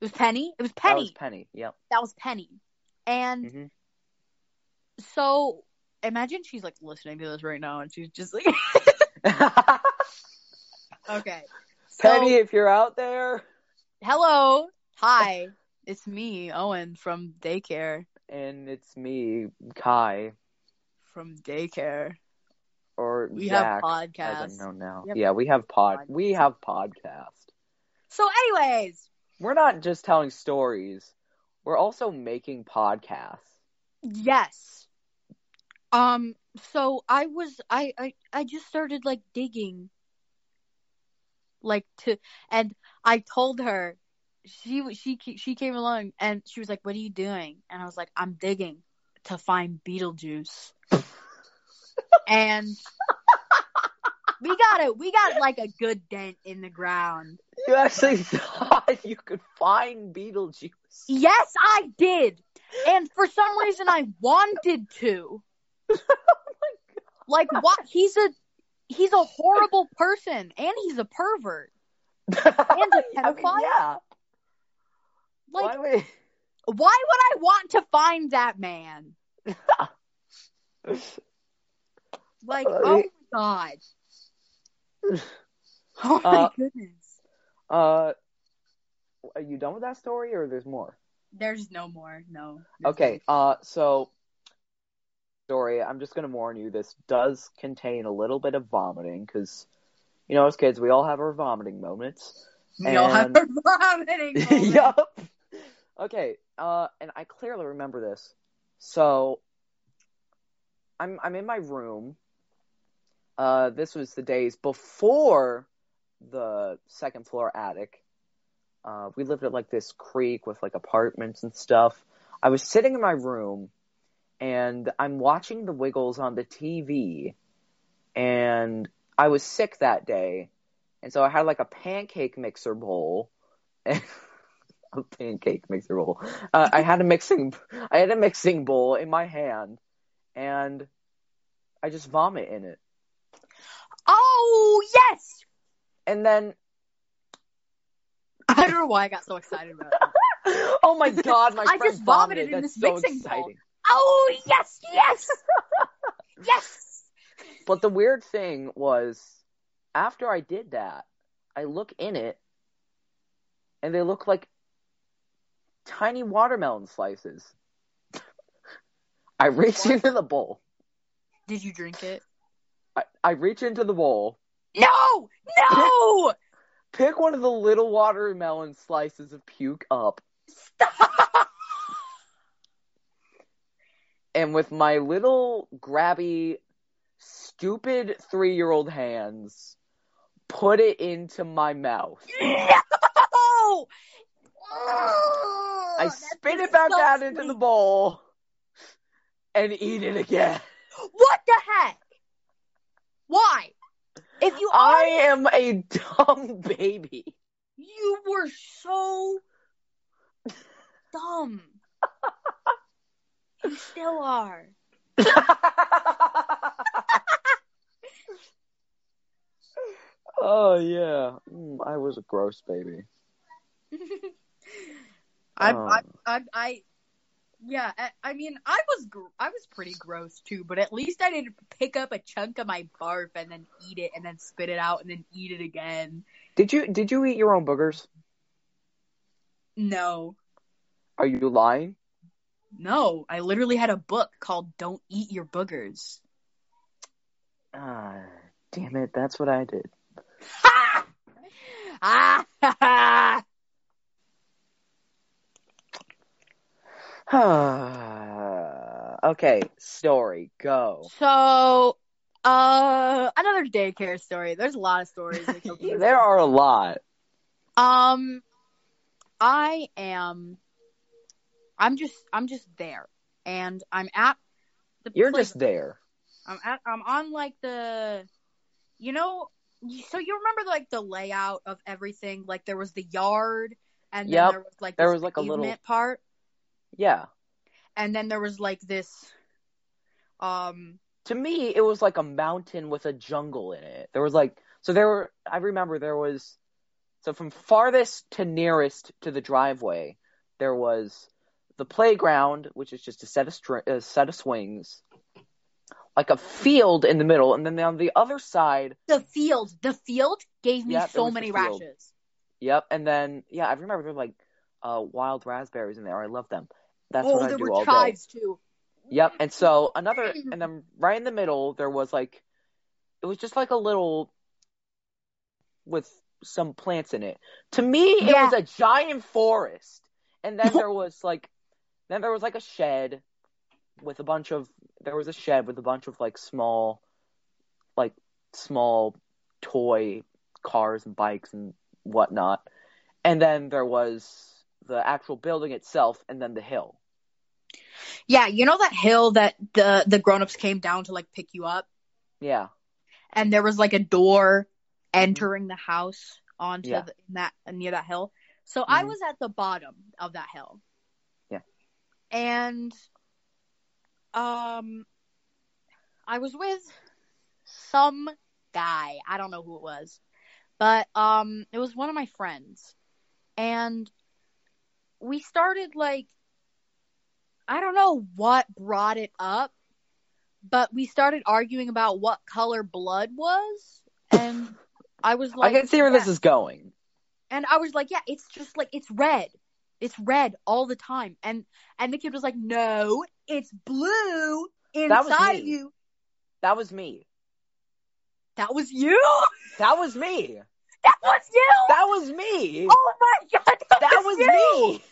It was Penny. It was That Penny. was Penny. Yep. that was Penny. And hmm so imagine she's like listening to this right now and she's just like [LAUGHS] [LAUGHS] Okay. So, Penny, if you're out there, hello. Hi. It's me, Owen from daycare. and it's me, Kai, From daycare. or We Zach, have as I'm podcasts. known now. Yep. Yeah, we have pod. Podcast. We have podcast. So anyways, We're not just telling stories. We're also making podcasts. yes. Um so I was I I I just started like digging like to and I told her she she she came along and she was like what are you doing? And I was like I'm digging to find Beetlejuice. [LAUGHS] And we got it we got like a good dent in the ground. You actually [LAUGHS] thought you could find Beetlejuice. yes I did. And for some reason I wanted to. [LAUGHS] Oh like what? He's a he's a horrible person and he's a pervert and a [LAUGHS] pedophile? yeah. like Why would- why would I want to find that man [LAUGHS] like Uh, oh my god [SIGHS] oh my Uh, goodness uh, are you done with that story, or there's more? there's no more no Okay. Uh, so story, I'm just gonna warn you. This does contain a little bit of vomiting because, you know, as kids, we all have our vomiting moments. We all have And- our [LAUGHS] vomiting. [LAUGHS] moments. yup. Okay. Uh, and I clearly remember this. So, I'm I'm in my room. Uh, this was the days before the second floor attic. Uh, we lived at like this creek with like apartments and stuff. I was sitting in my room, and I'm watching the Wiggles on the TV, and I was sick that day, and so I had like a pancake mixer bowl. [LAUGHS] a pancake mixer bowl. Uh, I had a mixing, [LAUGHS] I had a mixing bowl in my hand, and I just vomit in it. Oh yes! And then, I don't know why I got so excited about it. [LAUGHS] oh my god, my I friend just vomited in That's this so mixing bowl. Oh yes, yes, [LAUGHS] yes. But the weird thing was, after I did that, I look in it, and they look like tiny watermelon slices. [LAUGHS] I reach What? into the bowl. Did you drink it? I, I reach into the bowl, No, no! pick one of the little watermelon slices of puke up, Stop! And with my little grabby, stupid three year old hands, put it into my mouth. [LAUGHS] No! I spit it back out into the bowl and eat it again. What the heck? Why? If you I am a dumb baby. you were so dumb. [LAUGHS] You still are. [LAUGHS] oh yeah, Mm, I was a gross baby. [LAUGHS] I, Oh. I, I, I, yeah. I, I mean, I was, gr- I was pretty gross too. But at least I didn't pick up a chunk of my barf and then eat it and then spit it out and then eat it again. Did you did you eat your own boogers? No, Are you lying? No. I literally had a book called "Don't Eat Your Boogers." Ah, damn it, that's what I did. Ha! [LAUGHS] Ah! ha, [LAUGHS] ha. [SIGHS] okay, story, go. So, uh, another daycare story. There's a lot of stories. that come from this there are a lot. Um, I am. I'm just. I'm just there, and I'm at the. You're playground. just there. I'm at. I'm on like the. You know. So you remember like the layout of everything? Like there was the yard, and then Yep. there was like There was, like, a little- part, Yeah. and then there was like this. Um. To me, it was like a mountain with a jungle in it. There was like so there were. I remember there was so from farthest to nearest to the driveway, there was the playground, which is just a set of str- a set of swings, like a field in the middle, and then on the other side, The field. The field gave me so many rashes. yep, and then yeah, I remember there were like uh, wild raspberries in there. I love them. That's oh, what I there do were all day. chives too. Yep. And so another, [CLEARS THROAT] and then right in the middle, there was like, it was just like a little, with some plants in it. To me, it Yeah. was a giant forest. And then there was like, then there was like a shed with a bunch of, there was a shed with a bunch of like small, like small toy cars and bikes and whatnot. And then there was the actual building itself and then the hill. Yeah, you know that hill that the the grown-ups came down to like pick you up Yeah. and there was like a door entering the house onto Yeah. the, that near that hill. So I Mhm. was at the bottom of that hill. Yeah. And um I was with some guy. I don't know who it was. But um it was one of my friends. And we started like I don't know what brought it up, but we started arguing about what color blood was and I was like I can see where this is going. And I was like, yeah, it's just like it's red. It's red all the time. And and the kid was like, no, it's blue. That was inside of you. That was me. That was you. That was me. That was you. That was me. oh my god, that, that was you. me.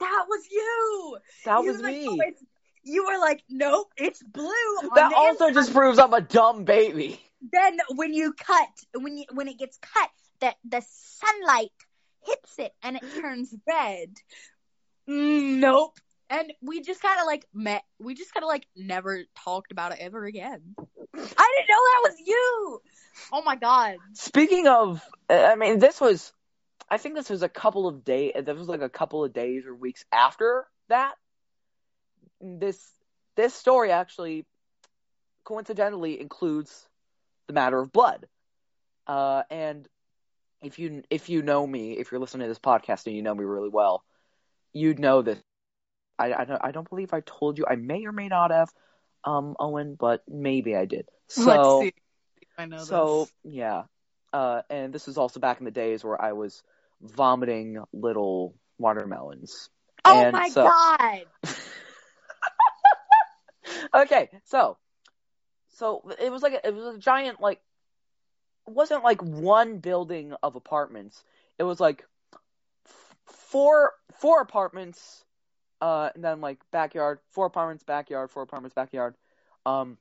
That was you. That was like, me. "Oh, it's-" you were like, nope, it's blue. That also inside." just proves I'm a dumb baby. then when you cut, when you when it gets cut, that the sunlight hits it and it turns red. Mm, nope. And we just kind of like met. We just kind of like never talked about it ever again. I didn't know that was you. Oh my god. Speaking of, I mean, this was, I think this was a couple of days. This was like a couple of days or weeks after that. This this story actually, coincidentally, includes the matter of blood. Uh, and if you if you know me, if you're listening to this podcast and you know me really well, you'd know this. I I don't, I don't believe I told you. I may or may not have, um, Owen, but maybe I did. [LAUGHS] So. Let's see. I know So this. yeah, uh, and this is also back in the days where I was vomiting little watermelons. Oh and my so- god. [LAUGHS] okay, so so it was like a, it was a giant like it wasn't like one building of apartments. It was like f- four four apartments, uh, and then like backyard, four apartments, backyard, four apartments, backyard, um,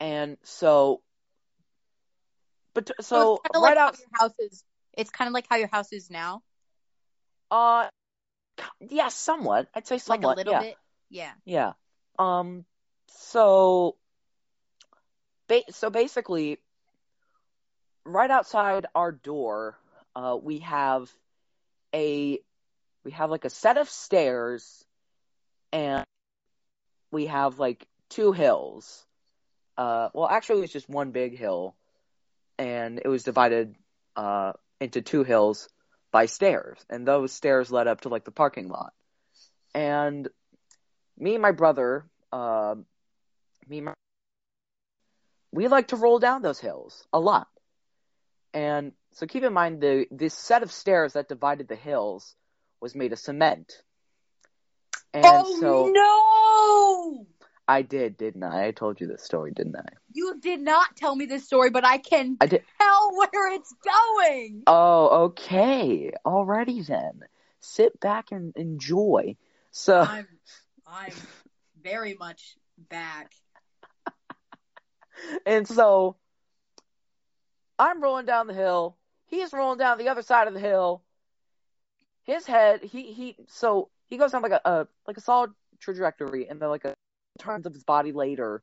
and so. But so, it's kinda right like out, your house is. It's kind of like how your house is now, uh, yeah, somewhat. I'd say like a little yeah. bit. Yeah. Yeah. Um. So. Ba- so basically, right outside our door, uh, we have a we have like a set of stairs, and we have like two hills. Uh, well, actually, it was just one big hill, and it was divided uh into two hills by stairs, and those stairs led up to like the parking lot. And me and my brother, uh, me and my, we like to roll down those hills a lot. And so keep in mind the this set of stairs that divided the hills was made of cement. And oh so no! I did, didn't I? I told you this story, didn't I? You did not tell me this story, but I can I did. tell where it's going. Oh, okay. Alrighty then. Sit back and enjoy. So I'm, I'm very much back. [LAUGHS] And so I'm rolling down the hill. He's rolling down the other side of the hill. His head, he he so he goes down like a, a like a solid trajectory and then like a turns of his body later.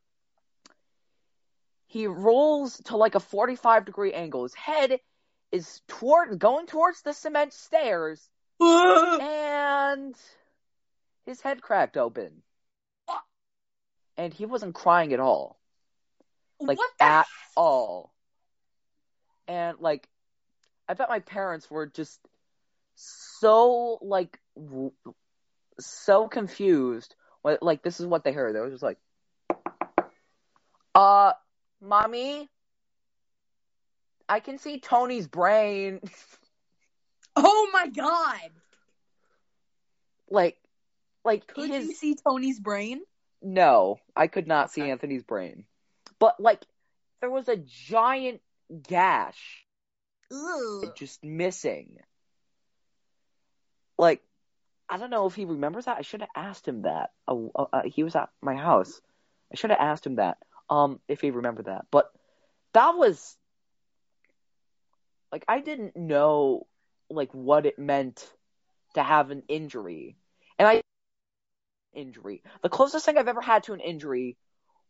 He rolls to like a 45 degree angle. His head is toward going towards the cement stairs and his head cracked open. And he wasn't crying at all like at all. And like, I bet my parents were just so like w- so confused. When, like this is what they heard. They were just like, "Uh, mommy, I can see Tony's brain." [LAUGHS] Oh my god! like, like Could his you see Tony's brain? no, I could not see Anthony's brain, but like there was a giant gash Ugh. just missing. Like, I don't know if he remembers that. I should have asked him that. Oh, uh, uh, he was at my house. I should have asked him that. Um, if he remembered that. But that was like I didn't know like what it meant to have an injury, and I injury. The closest thing I've ever had to an injury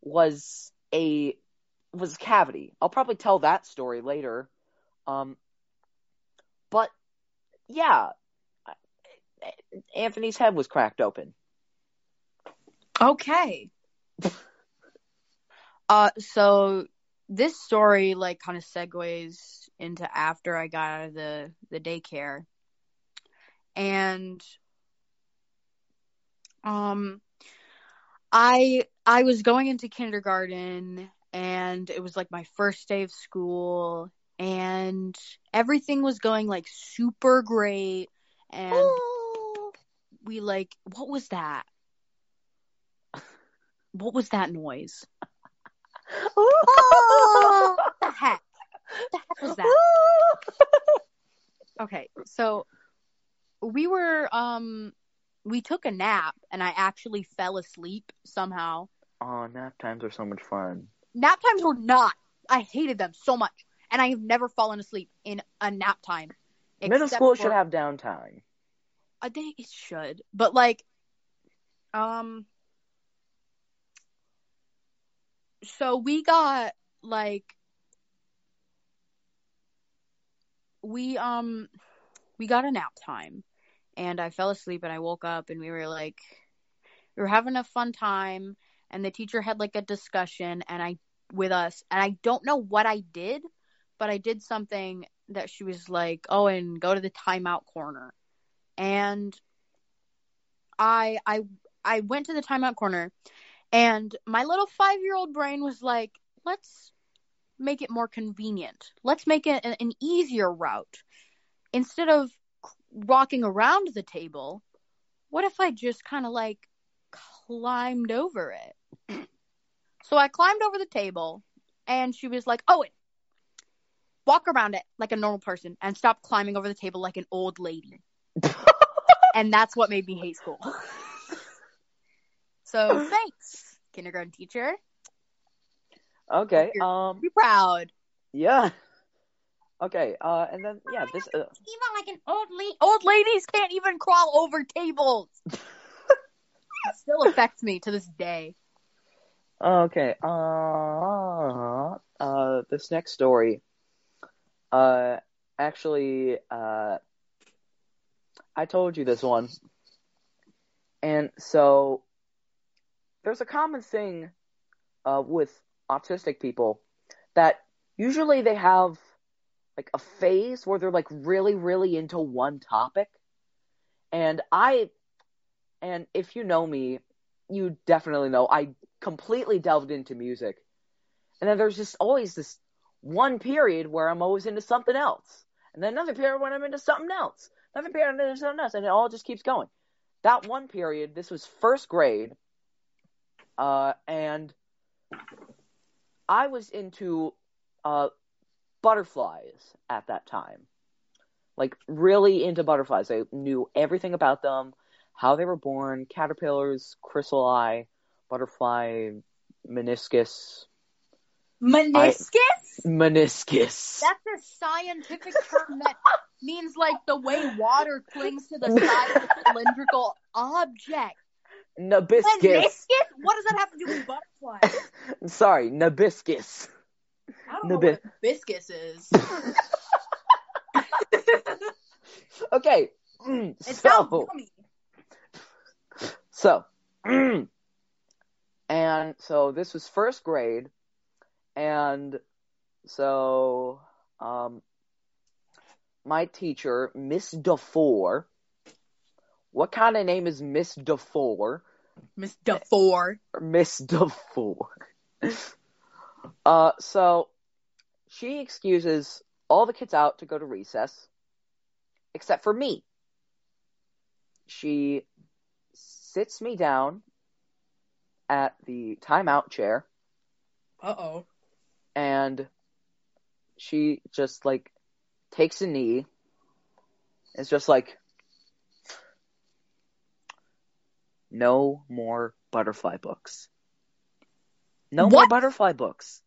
was a was cavity. I'll probably tell that story later. Um, but yeah, Anthony's head was cracked open. Okay. uh, so this story like kind of segues into after I got out of the the daycare, and um, I I was going into kindergarten, and it was like my first day of school, and everything was going like super great, and we like what was that? What was that noise? Oh! [LAUGHS] The heck? The heck was that? Okay, so we were um we took a nap and I actually fell asleep somehow. oh, nap times are so much fun. Nap times were not. I hated them so much. And I have never fallen asleep in a nap time. Middle school for- should have downtime. I think it should. But like um so we got like we um we got a nap time and I fell asleep and I woke up and we were like we were having a fun time and the teacher had like a discussion and I with us and I don't know what I did but I did something that she was like oh and go to the timeout corner. And I I I went to the timeout corner and my little 5-year-old brain was like let's make it more convenient. Let's make it an, an easier route. Instead of walking around the table what if I just kind of like climbed over it [CLEARS THROAT] so I climbed over the table and she was like Owen walk around it like a normal person and stop climbing over the table like an old lady [LAUGHS] and that's what made me hate school. so thanks, kindergarten teacher. Okay. You're- Um. Be proud. Yeah. Okay. Uh. And then yeah. This. Uh, Even like an old lady. Old ladies can't even crawl over tables. [LAUGHS] it still affects me to this day. Okay. Uh. Uh. This next story. Uh. Actually. Uh. I told you this one. And so. There's a common thing. Uh. With autistic people, that usually they have like a phase where they're like really really into one topic and i and if you know me you definitely know i completely delved into music. And then there's just always this one period where i'm always into something else. And then another period when i'm into something else. Another period into something else. And it all just keeps going. That one period this was first grade uh and i was into uh butterflies at that time. Like really into butterflies. I knew everything about them, how they were born, caterpillars, chrysalis, butterfly, meniscus, Meniscus? meniscus. That's a scientific term that [LAUGHS] means like the way water clings to the side of a cylindrical object. Nabiscus. Meniscus? What does that have to do with butterflies? [LAUGHS] Sorry, nabiscus. I don't know what biscus is. [LAUGHS] Okay. [CLEARS THROAT] It so, sounds yummy. [CLEARS THROAT] And so this was first grade, and so um, my teacher, Miss DeFore. What kind of name is Miss DeFore? Miss DeFore. Miss DeFore. [LAUGHS] uh, so she excuses all the kids out to go to recess, except for me. She sits me down at the timeout chair Uh oh. and she just like takes a knee. It's just like no more butterfly books. No more butterfly books.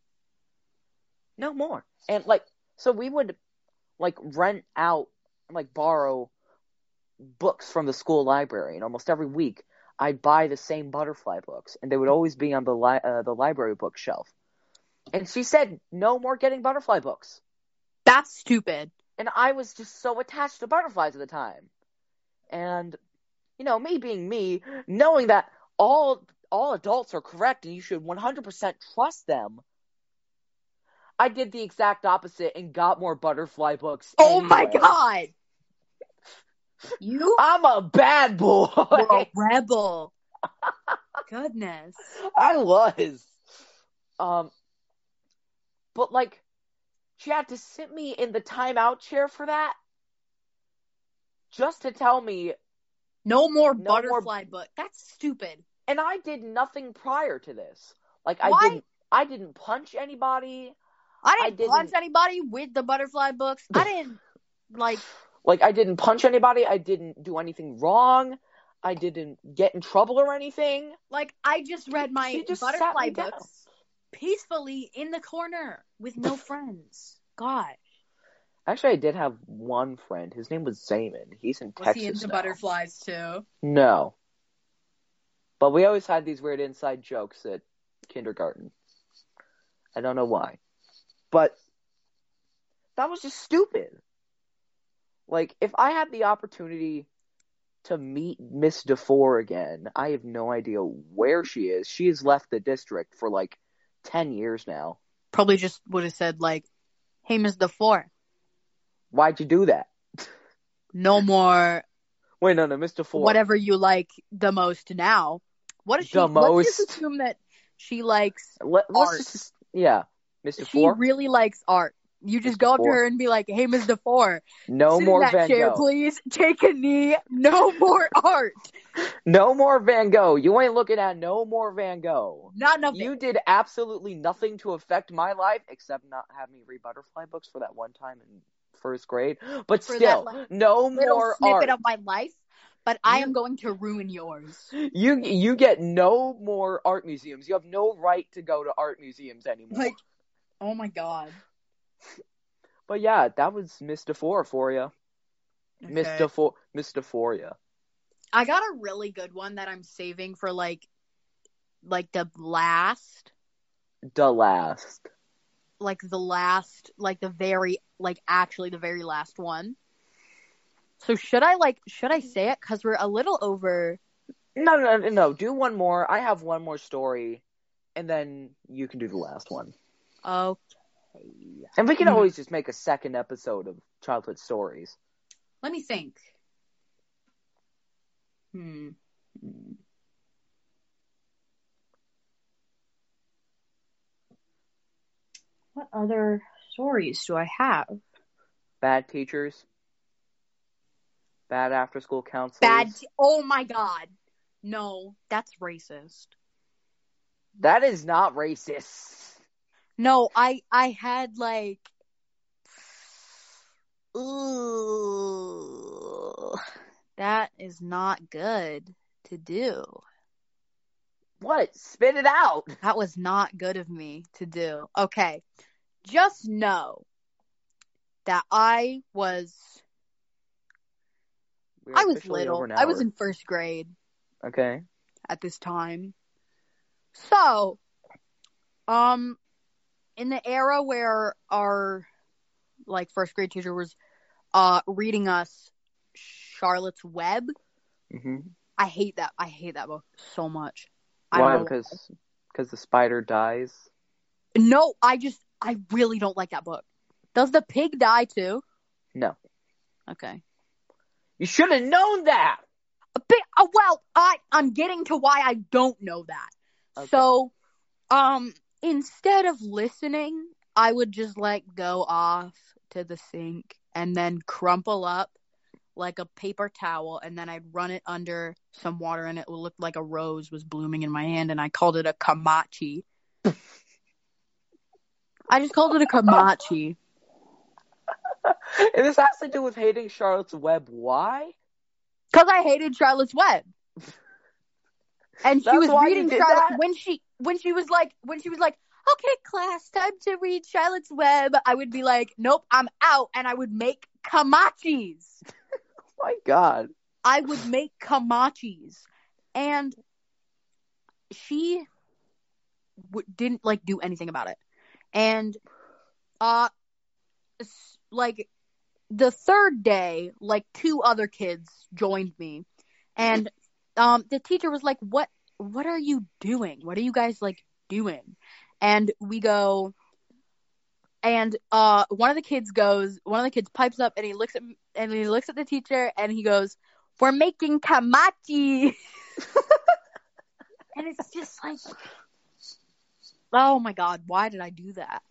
No more. And like so we would like rent out like borrow books from the school library and almost every week I'd buy the same butterfly books and they would always be on the li- uh, the library bookshelf. And she said no more getting butterfly books. That's stupid. And I was just so attached to butterflies at the time. And you know, me being me, knowing that all all adults are correct and you should 100% trust them. I did the exact opposite and got more butterfly books. Oh my god. You [LAUGHS] I'm a bad boy. a rebel. Goodness. I was. Um, but like, she had to sit me in the timeout chair for that, just to tell me No more No more- butterfly book. That's stupid. and I did nothing prior to this. Like I didn't I didn't punch anybody. I I didn't punch didn't- anybody with the butterfly books. I didn't like. Like I didn't punch anybody. I didn't do anything wrong. I didn't get in trouble or anything. Like I just read my She just butterfly me down. books peacefully in the corner with no [LAUGHS] friends. God, Actually, I did have one friend. His name was Zaman. He's in was Texas he into now. butterflies too? No. But we always had these weird inside jokes at kindergarten. I don't know why. But that was just stupid. Like, if I had the opportunity to meet Miss DeFore again, I have no idea where she is. She has left the district for like 10 years now. Probably just would have said like, "Hey, Miss DeFore, Why'd you do that? no more [LAUGHS] Wait, no, no, Miss DeFore. whatever you like the most now." What is she? The Let's just assume that she likes. Let, let's Art. just, yeah. Miss She really likes art. You just Miss go up to her and be like, "Hey, Ms. DeFore, no more that Van chair, Gogh. please. Take a knee. No more art. No more Van Gogh. You ain't looking at no more Van Gogh. Not enough. You did absolutely nothing to affect my life except not have me read butterfly books for that one time in first grade. But For that, still, like, no more snippet art. of my life, but I You- am going to ruin yours. You you get no more art museums. You have no right to go to art museums anymore. Like, oh my god. But yeah, that was Miss DeFore for you. Okay. DeFore, Miss DeForia. I got a really good one that I'm saving for like, like the last, The last. like the last, like the very, like actually the very last one. So should I like, should I say it? Cause we're a little over. No, no, no, no. Do one more. I have one more story, and then you can do the last one. Okay. And we can Mhm. always just make a second episode of childhood stories. Let me think. Hmm. Hmm. What other stories do I have? Bad teachers, bad after school counselors. Bad. Oh my god. No, that's racist. that is not racist. No, I I had like. Ooh, that is not good to do. What? Spit it out. That was not good of me to do. Okay. Just know that I was We I was little. I was in first grade Okay. at this time. So, um in the era where our like first grade teacher was uh reading us Charlotte's Web, hmm I hate that. I hate that book so much. Why? Because because the spider dies. No, I just I really don't like that book. Does the pig die too? No. Okay. You should have known that. A bit, uh, well, I I'm getting to why I don't know that. Okay. So, um, instead of listening, I would just like go off to the sink and then crumple up like a paper towel, and then I'd run it under some water, and it looked like a rose was blooming in my hand, and I called it a kamachi. I just called it a kamachi. [LAUGHS] and this has to do with hating Charlotte's Web. Why? Because I hated Charlotte's Web. And she was reading Charlotte that? when she when she was like when she was like, Okay, class, time to read Charlotte's Web, I would be like, Nope, I'm out and I would make kamachis. [LAUGHS] My God. I would make kamachis. And she w- didn't like do anything about it. And uh like the third day, like two other kids joined me. And um the teacher was like, "What what are you doing? What are you guys like doing?" And we go and uh one of the kids goes, one of the kids pipes up and he looks at and he looks at the teacher and he goes, "We're making kamachi." [LAUGHS] and it's just like Oh my god, why did I do that?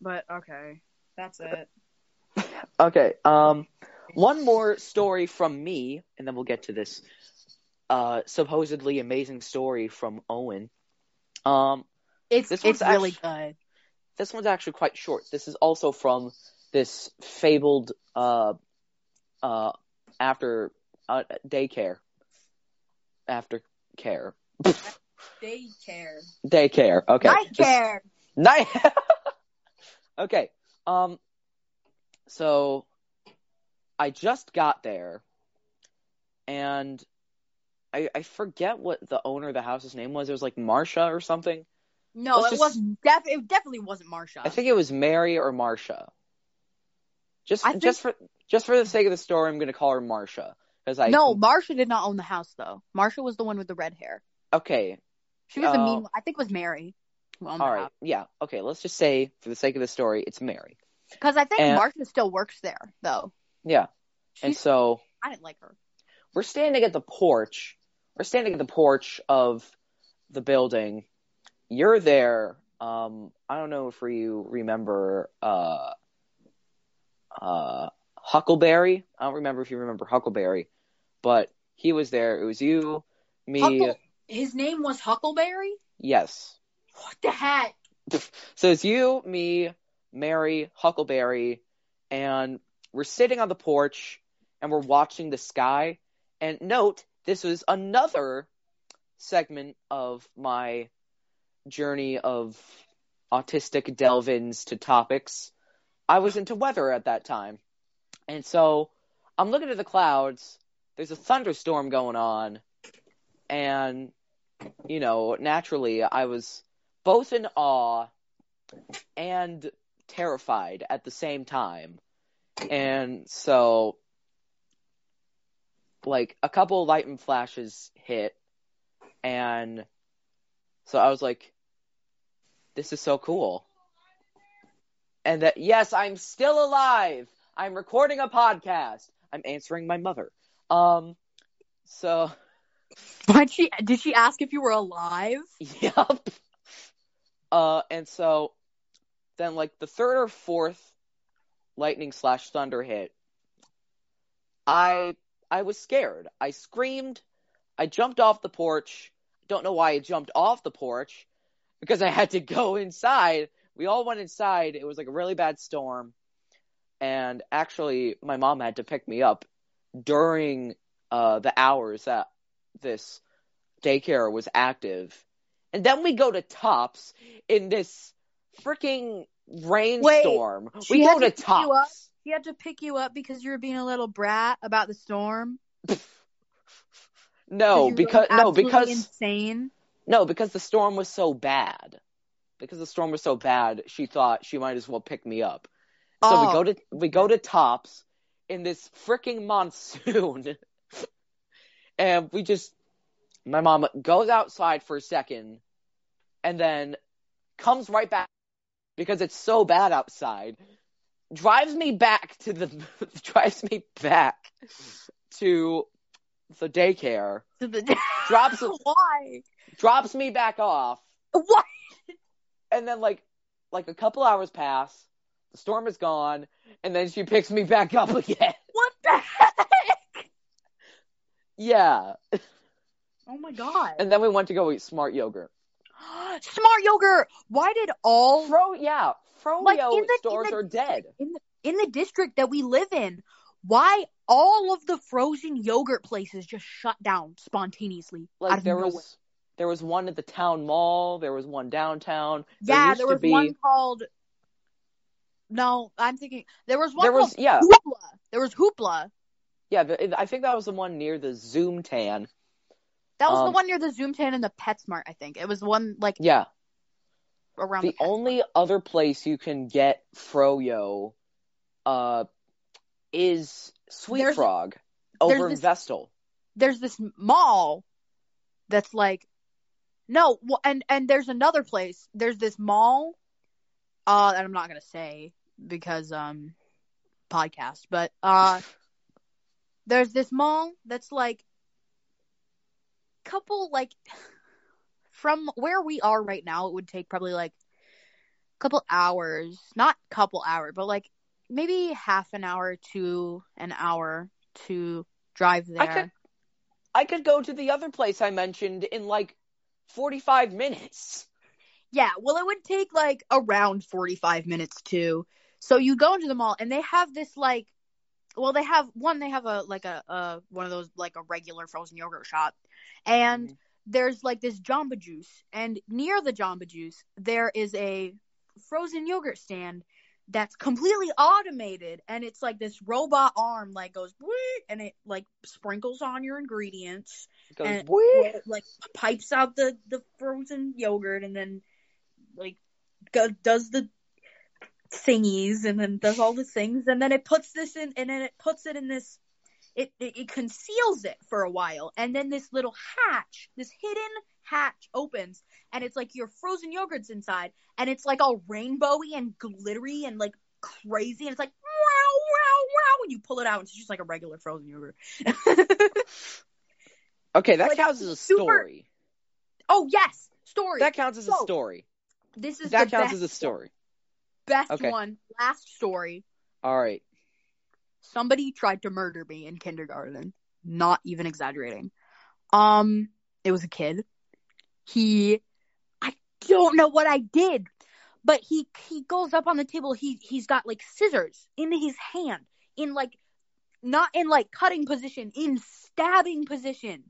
But okay, that's it. [LAUGHS] Okay. Um. One more story from me, and then we'll get to this uh, supposedly amazing story from Owen. Um, It's This it's really good. this one's actually quite short. This is also from this fabled uh, uh, after uh, daycare. After care. Daycare. Daycare. Okay. [LAUGHS] Night Just- care. Night. [LAUGHS] okay. Um. So, I just got there, and I I forget what the owner of the house's name was. It was like Marsha or something. No, Let's it just- wasn't. Def- it definitely wasn't Marsha. I think it was Mary or Marsha. Just think- just for just for the sake of the story, I'm gonna call her Marsha because I no, Marsha did not own the house though. Marsha was the one with the red hair. Okay. She was the Oh. mean. Uh, I think it was Mary. who owned the All right. house. Yeah. Okay. Let's just say for the sake of the story, it's Mary. Because I think And- Marsha still works there though. Yeah. And so I didn't like her. we're standing at the porch. We're standing at the porch of the building. You're there. Um, I don't know if you remember uh, uh, Huckleberry. I don't remember if you remember Huckleberry, but he was there. It was you, me. Huckle- His name was Huckleberry. Yes. What the heck? [LAUGHS] So it's you, me, Mary, Huckleberry, and we're sitting on the porch and we're watching the sky. And note, this was another segment of my journey of autistic delve-ins to topics. I was into weather at that time. And so I'm looking at the clouds. There's a thunderstorm going on. And, you know, naturally, I was both in awe and terrified at the same time. And so, like, a couple lightning flashes hit, and so I was like, this is so cool. And that, yes, I'm still alive. I'm recording a podcast. I'm answering my mother. Um, so, [LAUGHS] Why'd she? Did she ask if you were alive? Yep. Uh, and so then like the third or fourth lightning slash thunder hit, I I was scared. I screamed. I jumped off the porch. Don't know why I jumped off the porch because I had to go [LAUGHS] inside. We all went inside. It was like a really bad storm. And actually, my mom had to pick me up during uh, the hours that this daycare was active. And then we go to Tops in this freaking rainstorm. she we had go to to pick you up? Tops. She had to pick you up because you were being a little brat about the storm. No, because no, because insane. no, because the storm was so bad. Because the storm was so bad, she thought she might as well pick me up. So oh, we go oh. to we go to Tops in this freaking monsoon, [LAUGHS] and we just my mom goes outside for a second, and then comes right back because it's so bad outside. Drives me back to the [LAUGHS] drives me back to the daycare. to the- Drops [LAUGHS] Why? drops me back off, What? and then like like a couple hours pass. The storm is gone, and then she picks me back up [LAUGHS] again. What the heck? Yeah. Oh my god. And then we went to go eat smart yogurt. [GASPS] Smart yogurt. Why did all Fro, yeah, Froyo Like, in the- in stores the- are dead. in the in the district that we live in? Why all of the frozen yogurt places just shut down spontaneously Like there nowhere? was, there was one at the town mall. There was one downtown. There yeah, there was be- one called. No, I'm thinking there was one There was called yeah, Hoopla. There was Hoopla. yeah. I think that was the one near the Zoom Tan. That was the Um, one near the Zoom Tan and the PetSmart. I think it was the one like Yeah. around The the, only other place you can get Froyo, uh, is Sweet There's- Frog over in this- Vestal. there's this mall that's like no well, and and there's another place there's this mall uh that i'm not gonna say because um podcast but uh [LAUGHS] there's this mall that's like couple like from where we are right now it would take probably like a couple hours not couple hours but like maybe half an hour to an hour to drive there. I could I could go to the other place I mentioned in like 45 minutes. Yeah, well, it would take like around 45 minutes too. So you go into the mall and they have this like, well, they have one, they have a like a, a one of those like a regular frozen yogurt shop, and Mhm. there's like this Jamba Juice, and near the Jamba Juice there is a frozen yogurt stand that's completely automated, and it's like this robot arm like goes and it like sprinkles on your ingredients. It goes, and it, like pipes out the the frozen yogurt and then like does the thingies and then does all the things and then it puts this in and then it puts it in this it, it it conceals it for a while and then this little hatch this hidden hatch opens and it's like your frozen yogurt's inside and it's like all rainbowy and glittery and like crazy and it's like wow wow wow when you pull it out and it's just like a regular frozen yogurt [LAUGHS] Okay, that like, counts as a super- story. oh yes story That counts as a story. this is That counts as a story. Best Okay. one. Last story. All right. Somebody tried to murder me in kindergarten. Not even exaggerating. Um, it was a kid. He, I don't know what I did, but he he goes up on the table. He he's got like scissors in his hand, in like not in like cutting position, in stabbing position.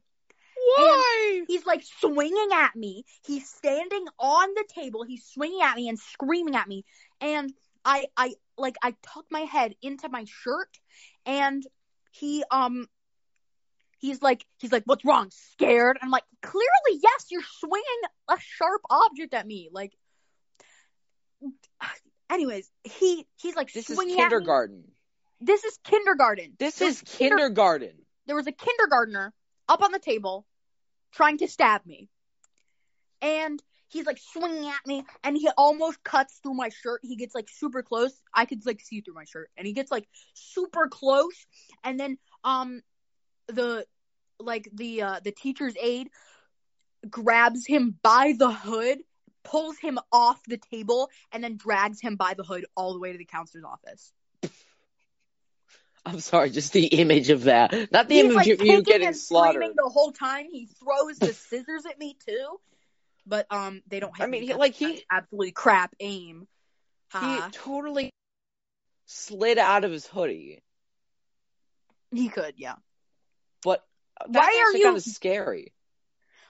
Why? He's like swinging at me. He's standing on the table. He's swinging at me and screaming at me. And I, I, like, I tuck my head into my shirt and he, um, he's like, he's like, what's wrong? Scared? I'm like, clearly, yes, you're swinging a sharp object at me. Like, anyways, he, he's like This is swinging at me. kindergarten. This is kindergarten. This There is kinder- kindergarten. there was a kindergartner up on the table trying to stab me. And he's like swinging at me and he almost cuts through my shirt. He gets like super close. I could like see through my shirt. And he gets like super close and then um the like the uh the teacher's aide grabs him by the hood, pulls him off the table and then drags him by the hood all the way to the counselor's office. I'm sorry, just the image of that. Not the He's image like of you getting and slaughtered. the whole time. He throws the scissors at me too, but um, they don't I mean, he- like, he- absolutely crap aim. He totally slid out of his hoodie. He could, yeah. But that's Why are you- kind of scary.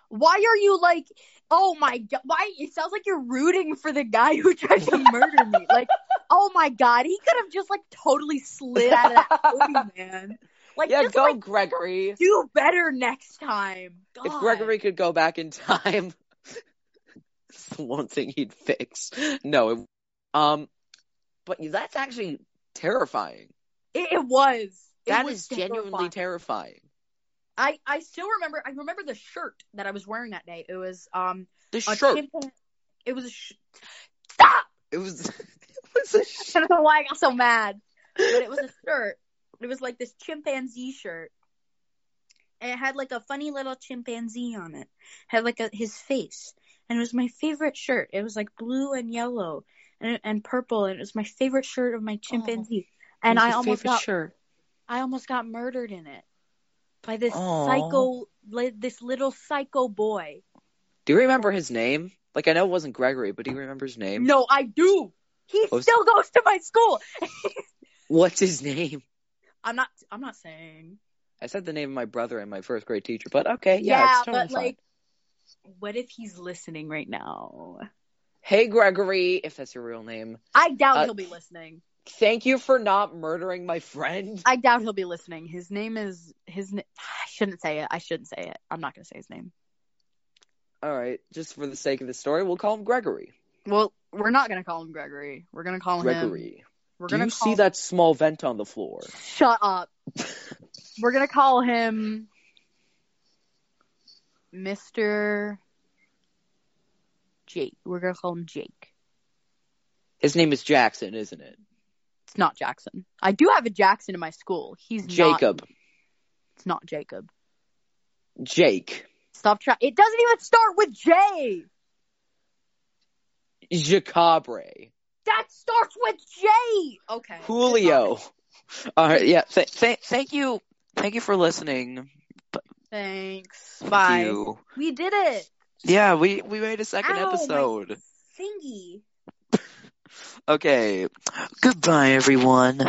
Why are you like? Oh my god! Why it sounds like you're rooting for the guy who tried to murder me. Like, oh my god, he could have just like totally slid out of that hoodie, [LAUGHS] man. Like, yeah, just go like Gregory. do better next time. God. If Gregory could go back in time, [LAUGHS] it's the one thing he'd fix. No, it, um, but that's actually terrifying. it, it was. It That was is genuinely terrifying. I I still remember. I remember the shirt that I was wearing that day. It was um The shirt. It was a sh- stop. It was. [LAUGHS] it was a [LAUGHS] I don't know why I got so mad, but it was a shirt. It was like this chimpanzee shirt, and it had like a funny little chimpanzee on it. Had like a his face, and it was my favorite shirt. It was like blue and yellow and and purple, and it was my favorite shirt of my chimpanzee. and I almost got shirt. I almost got murdered in it by this Aw. psycho, li- this little psycho boy. Do you remember his name? Like I know it wasn't Gregory, but do you remember his name? No, I do. He still goes to my school. [LAUGHS] What's his name? I'm not. I'm not saying. I said the name of my brother and my first grade teacher, but okay, Yeah, yeah, it's totally but fine. like, what if he's listening right now? Hey Gregory, if that's your real name. I doubt Uh, he'll be listening. Thank you for not murdering my friend. I doubt he'll be listening. His name is his. na- I shouldn't say it. I shouldn't say it. I'm not gonna say his name. All right, just for the sake of the story, we'll call him Gregory. Well, we're not gonna call him Gregory. We're gonna call him. Gregory. We're Do gonna you call see that small vent on the floor? Shut up. [LAUGHS] We're gonna call him Mr. Jake. We're gonna call him Jake. His name is Jackson, isn't it? It's not Jackson. I do have a Jackson in my school. He's not. Jacob. It's not Jacob. Jake. Stop trying. It doesn't even start with J. Jacabre. That starts with J. Okay. Julio. All right. Yeah. Th- th- thank you. Thank you for listening. Thanks. Bye. you. We did it. Yeah, we we made a second Ow, episode. Thingy. Okay. Goodbye, everyone.